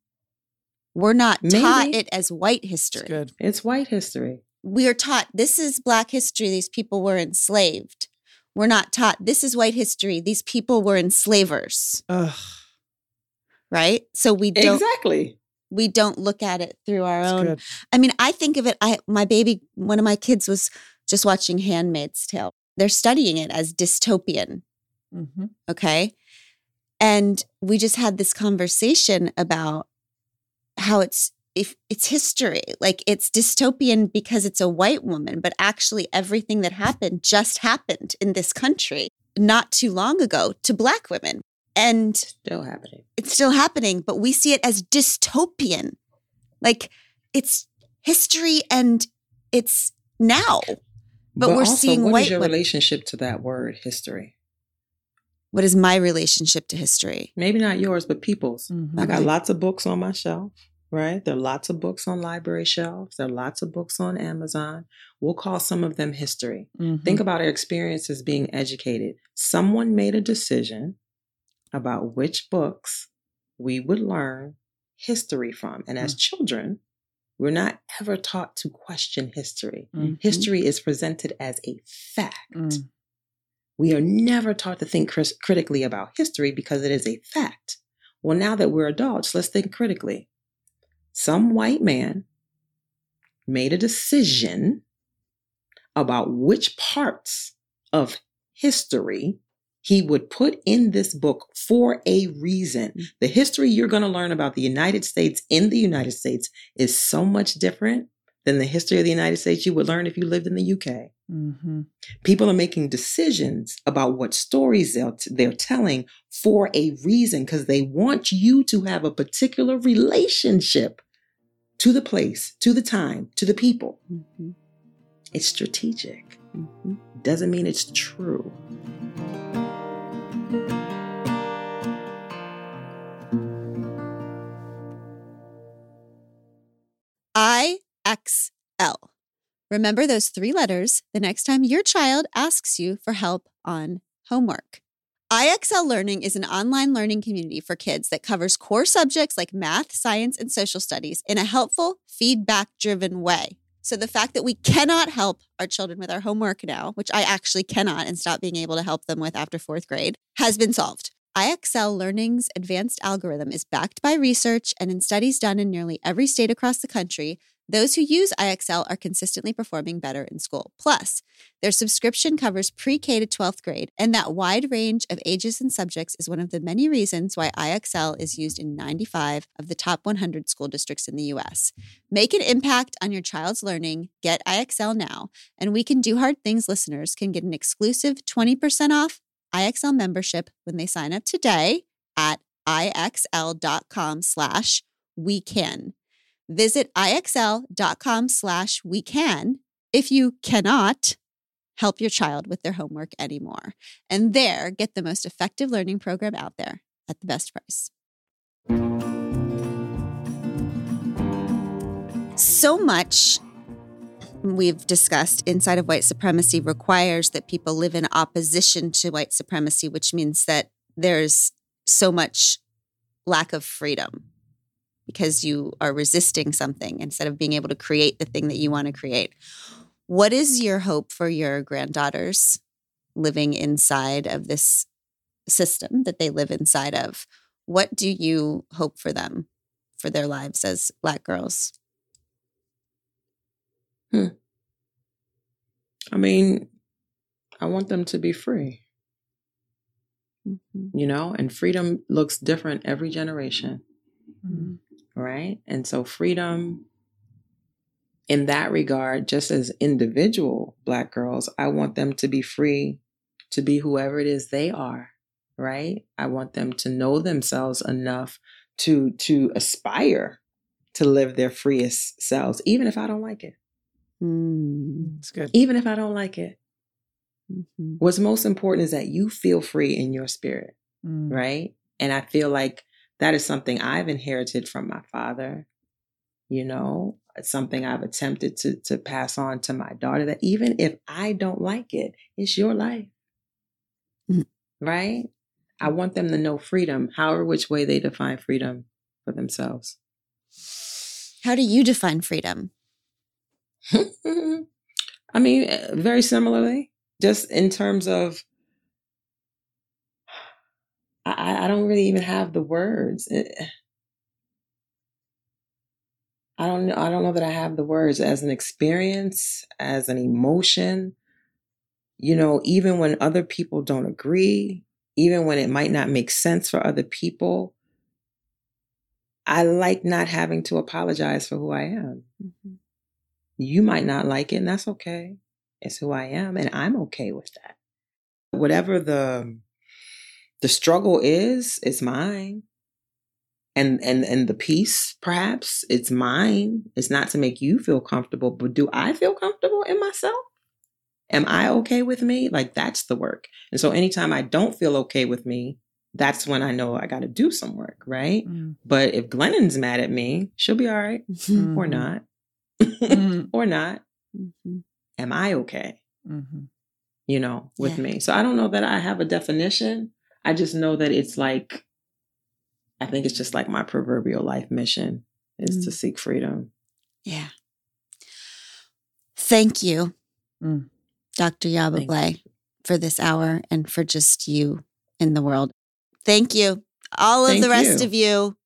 We're not taught it as white It's history. good. it's white history We are taught this is Black history. These people were enslaved. We're not taught this is white history. These people were enslavers, Ugh. right? So we don't exactly we don't look at it through our It's own good. I mean, I think of it. I my baby, one of my kids was just watching *Handmaid's Tale*. They're studying it as dystopian. Mhm. Okay, and we just had this conversation about how it's if it's history, like it's dystopian because it's a white woman, but actually everything that happened just happened in this country not too long ago to black women, and still happening it's still happening, but we see it as dystopian. Like it's history and it's now. But we're also, seeing what is white your women- relationship to that word history What is my relationship to history? maybe not yours but people's Mhm. I got lots of books on my shelf, right? There are lots of books on library shelves. There are lots of books on Amazon. We'll call some of them history. Mhm. Think about our experience as being educated. Someone made a decision about which books we would learn history from. And as children, we're not ever taught to question history. Mhm. History is presented as a fact. Mm. We are never taught to think cris- critically about history because it is a fact. Well, now that we're adults, let's think critically. Some white man made a decision about which parts of history he would put in this book for a reason. The history you're going to learn about the United States in the United States is so much different than the history of the United States you would learn if you lived in the UK Mhm. people are making decisions about what stories they're, they're telling for a reason because they want you to have a particular relationship to the place to the time to the people Mhm. it's strategic Mhm. doesn't mean it's true IXL. Remember those three letters the next time your child asks you for help on homework. IXL Learning is an online learning community for kids that covers core subjects like math, science, and social studies in a helpful, feedback driven way. So, the fact that we cannot help our children with our homework now, which I actually cannot and stop being able to help them with after fourth grade, has been solved. IXL Learning's advanced algorithm is backed by research and in studies done in nearly every state across the country Those who use IXL are consistently performing better in school. Plus, their subscription covers pre K to 12th grade, and that wide range of ages and subjects is one of the many reasons why IXL is used in 95 of the top 100 school districts in the US. Make an impact on your child's learning. Get IXL now, and We Can Do Hard Things listeners can get an exclusive 20% off IXL membership when they sign up today at IXL.com slash we can. Visit IXL.com slash we can if you cannot help your child with their homework anymore. And there, get the most effective learning program out there at the best price. So much we've discussed inside of white supremacy requires that people live in opposition to white supremacy, which means that there's so much lack of freedom because you are resisting something instead of being able to create the thing that you want to create. What is your hope for your granddaughters living inside of this system that they live inside of? What do you hope for them for their lives as Black girls? Hmm. I mean, I want them to be free, Mm-hmm. you know, and freedom looks different every generation. Mhm. Right? And so freedom in that regard, just as individual black girls, I want them to be free to be whoever it is they are, right? I want them to know themselves enough to to aspire to live their freest selves, even if I don't like it. It's good. Even if I don't like it. Mm-hmm. What's most important is that you feel free in your spirit. Mm. right? And I feel like that is something I've inherited from my father. You know, it's something I've attempted to to pass on to my daughter. That even if I don't like it, it's your life, Mm. right? I want them to know freedom, however which way they define freedom for themselves. How do you define freedom? I mean, eh, very similarly, just in terms of, I, I don't really even have the words. It- I don't know. I don't know that I have the words as an experience, as an emotion. You know, even when other people don't agree, even when it might not make sense for other people, I like not having to apologize for who I am. Mm-hmm. You might not like it, and that's okay. It's who I am, and I'm okay with that. Whatever the the struggle is, it's mine. And and and the peace, perhaps, it's mine. It's not to make you feel comfortable, but do I feel comfortable in myself? Am I okay with me? Like that's the work. And so anytime I don't feel okay with me, that's when I know I got to do some work, right? Mm. But if Glennon's mad at me, she'll be all right, Mm-hmm. or not, Mm. or not. Mm-hmm. Am I okay? Mhm. you know, with Yeah. me. So I don't know that I have a definition. I just know that it's like, I think it's just like my proverbial life mission is to Mm. seek freedom. Yeah. Thank you, Mm. Dr. Yaba Thank Blay, for this hour and for just you in the world. Thank you. All of Thank the rest you. of you.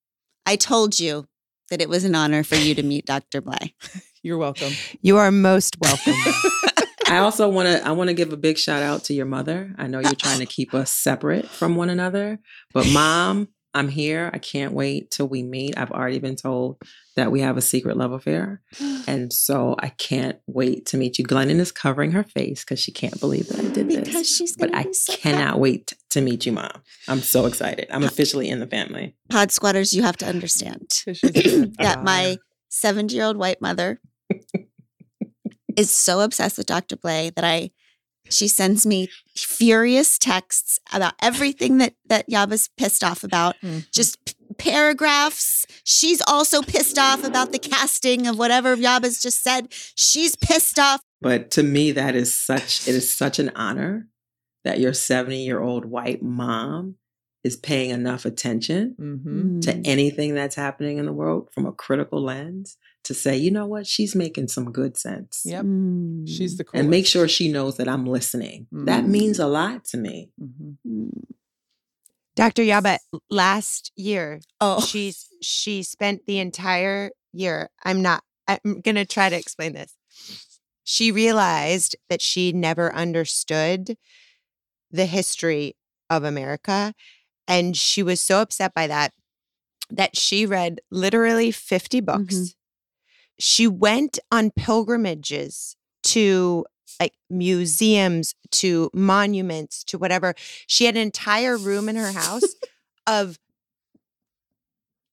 I told you that it was an honor for you to meet Dr. Blay. You're welcome. You are most welcome. I also want to I want to give a big shout out to your mother. I know you're trying to keep us separate from one another, but mom, I'm here. I can't wait till we meet. I've already been told that we have a secret love affair. And so I can't wait to meet you. Glennon is covering her face because she can't believe that I did this. because she's but going I so cannot wait to meet you, Mom. I'm so excited. I'm uh, officially in the family. Pod squatters, you have to understand that my uh. 70 year old white mother is so obsessed with Dr. Blay that I she sends me furious texts about everything that that Yaba's pissed off about. Mhm. Just p- paragraphs. She's also pissed off about the casting of whatever Yaba's just said. She's pissed off. But to me, that is such it is such an honor that your 70 year old white mom is paying enough attention Mhm. to anything that's happening in the world from a critical lens to say, you know what, she's making some good sense. Yep. Mm. She's the coolest. And make sure she knows that I'm listening. That Mm. means a lot to me. Mhm. Mm. Dr. Yaba, last year, Oh, she's she spent the entire year. I'm not I'm going to try to explain this. She realized that she never understood the history of America. And she was so upset by that that she read literally 50 books. Mhm. She went on pilgrimages to like museums, to monuments, to whatever. She had an entire room in her house of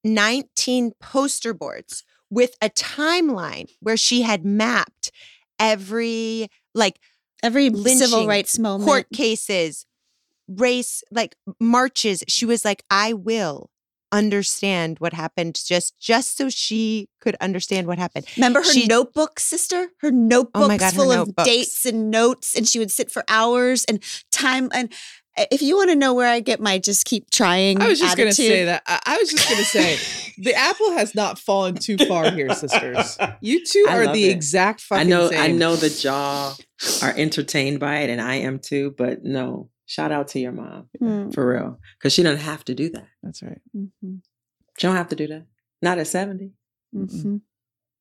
19 poster boards with a timeline where she had mapped every like Every civil rights moment. court cases, race, like marches. She was like, I will understand what happened just just so she could understand what happened. Remember her She- notebook, sister? Her notebooks God, her full of notebooks. dates and notes, and she would sit for hours and time. And uh, if you want to know where I get my just keep trying, I was just going to say that. I, I was just going to say the apple has not fallen too far here, sisters. You two I are the it. exact fucking I know same. I know that y'all are entertained by it and I am too, but no. Shout out to your mom Mm, for real. Cause she doesn't have to do that. That's right. mhm, She don't have to do that. Not at 70. mhm,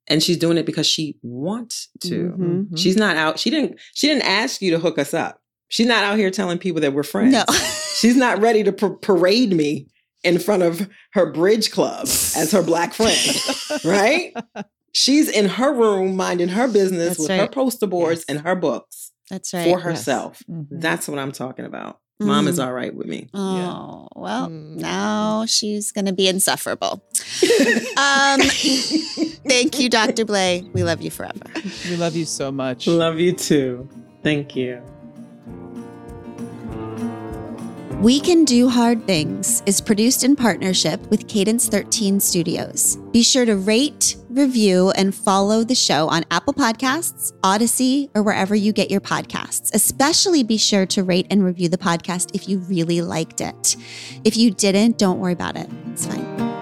And she's doing it because she wants to. mhm. Mhm. She's not out. She didn't she didn't ask you to hook us up. She's not out here telling people that we're friends. No. She's not ready to par- parade me in front of her bridge club as her black friend, right? She's in her room minding her business That's with her poster boards Yes. and her books That's right. for herself. Mhm. That's what I'm talking about. Mom is Mhm. all right with me. Oh, well, Mm. now she's going to be insufferable. Um, thank you, Dr. Blay. We love you forever. we love you so much. Love you too. Thank you. We Can Do Hard Things is produced in partnership with Cadence 13 Studios. Be sure to rate, review, and follow the show on Apple Podcasts, Odyssey, or wherever you get your podcasts. Especially be sure to rate and review the podcast if you really liked it. If you didn't, don't worry about it. It's fine.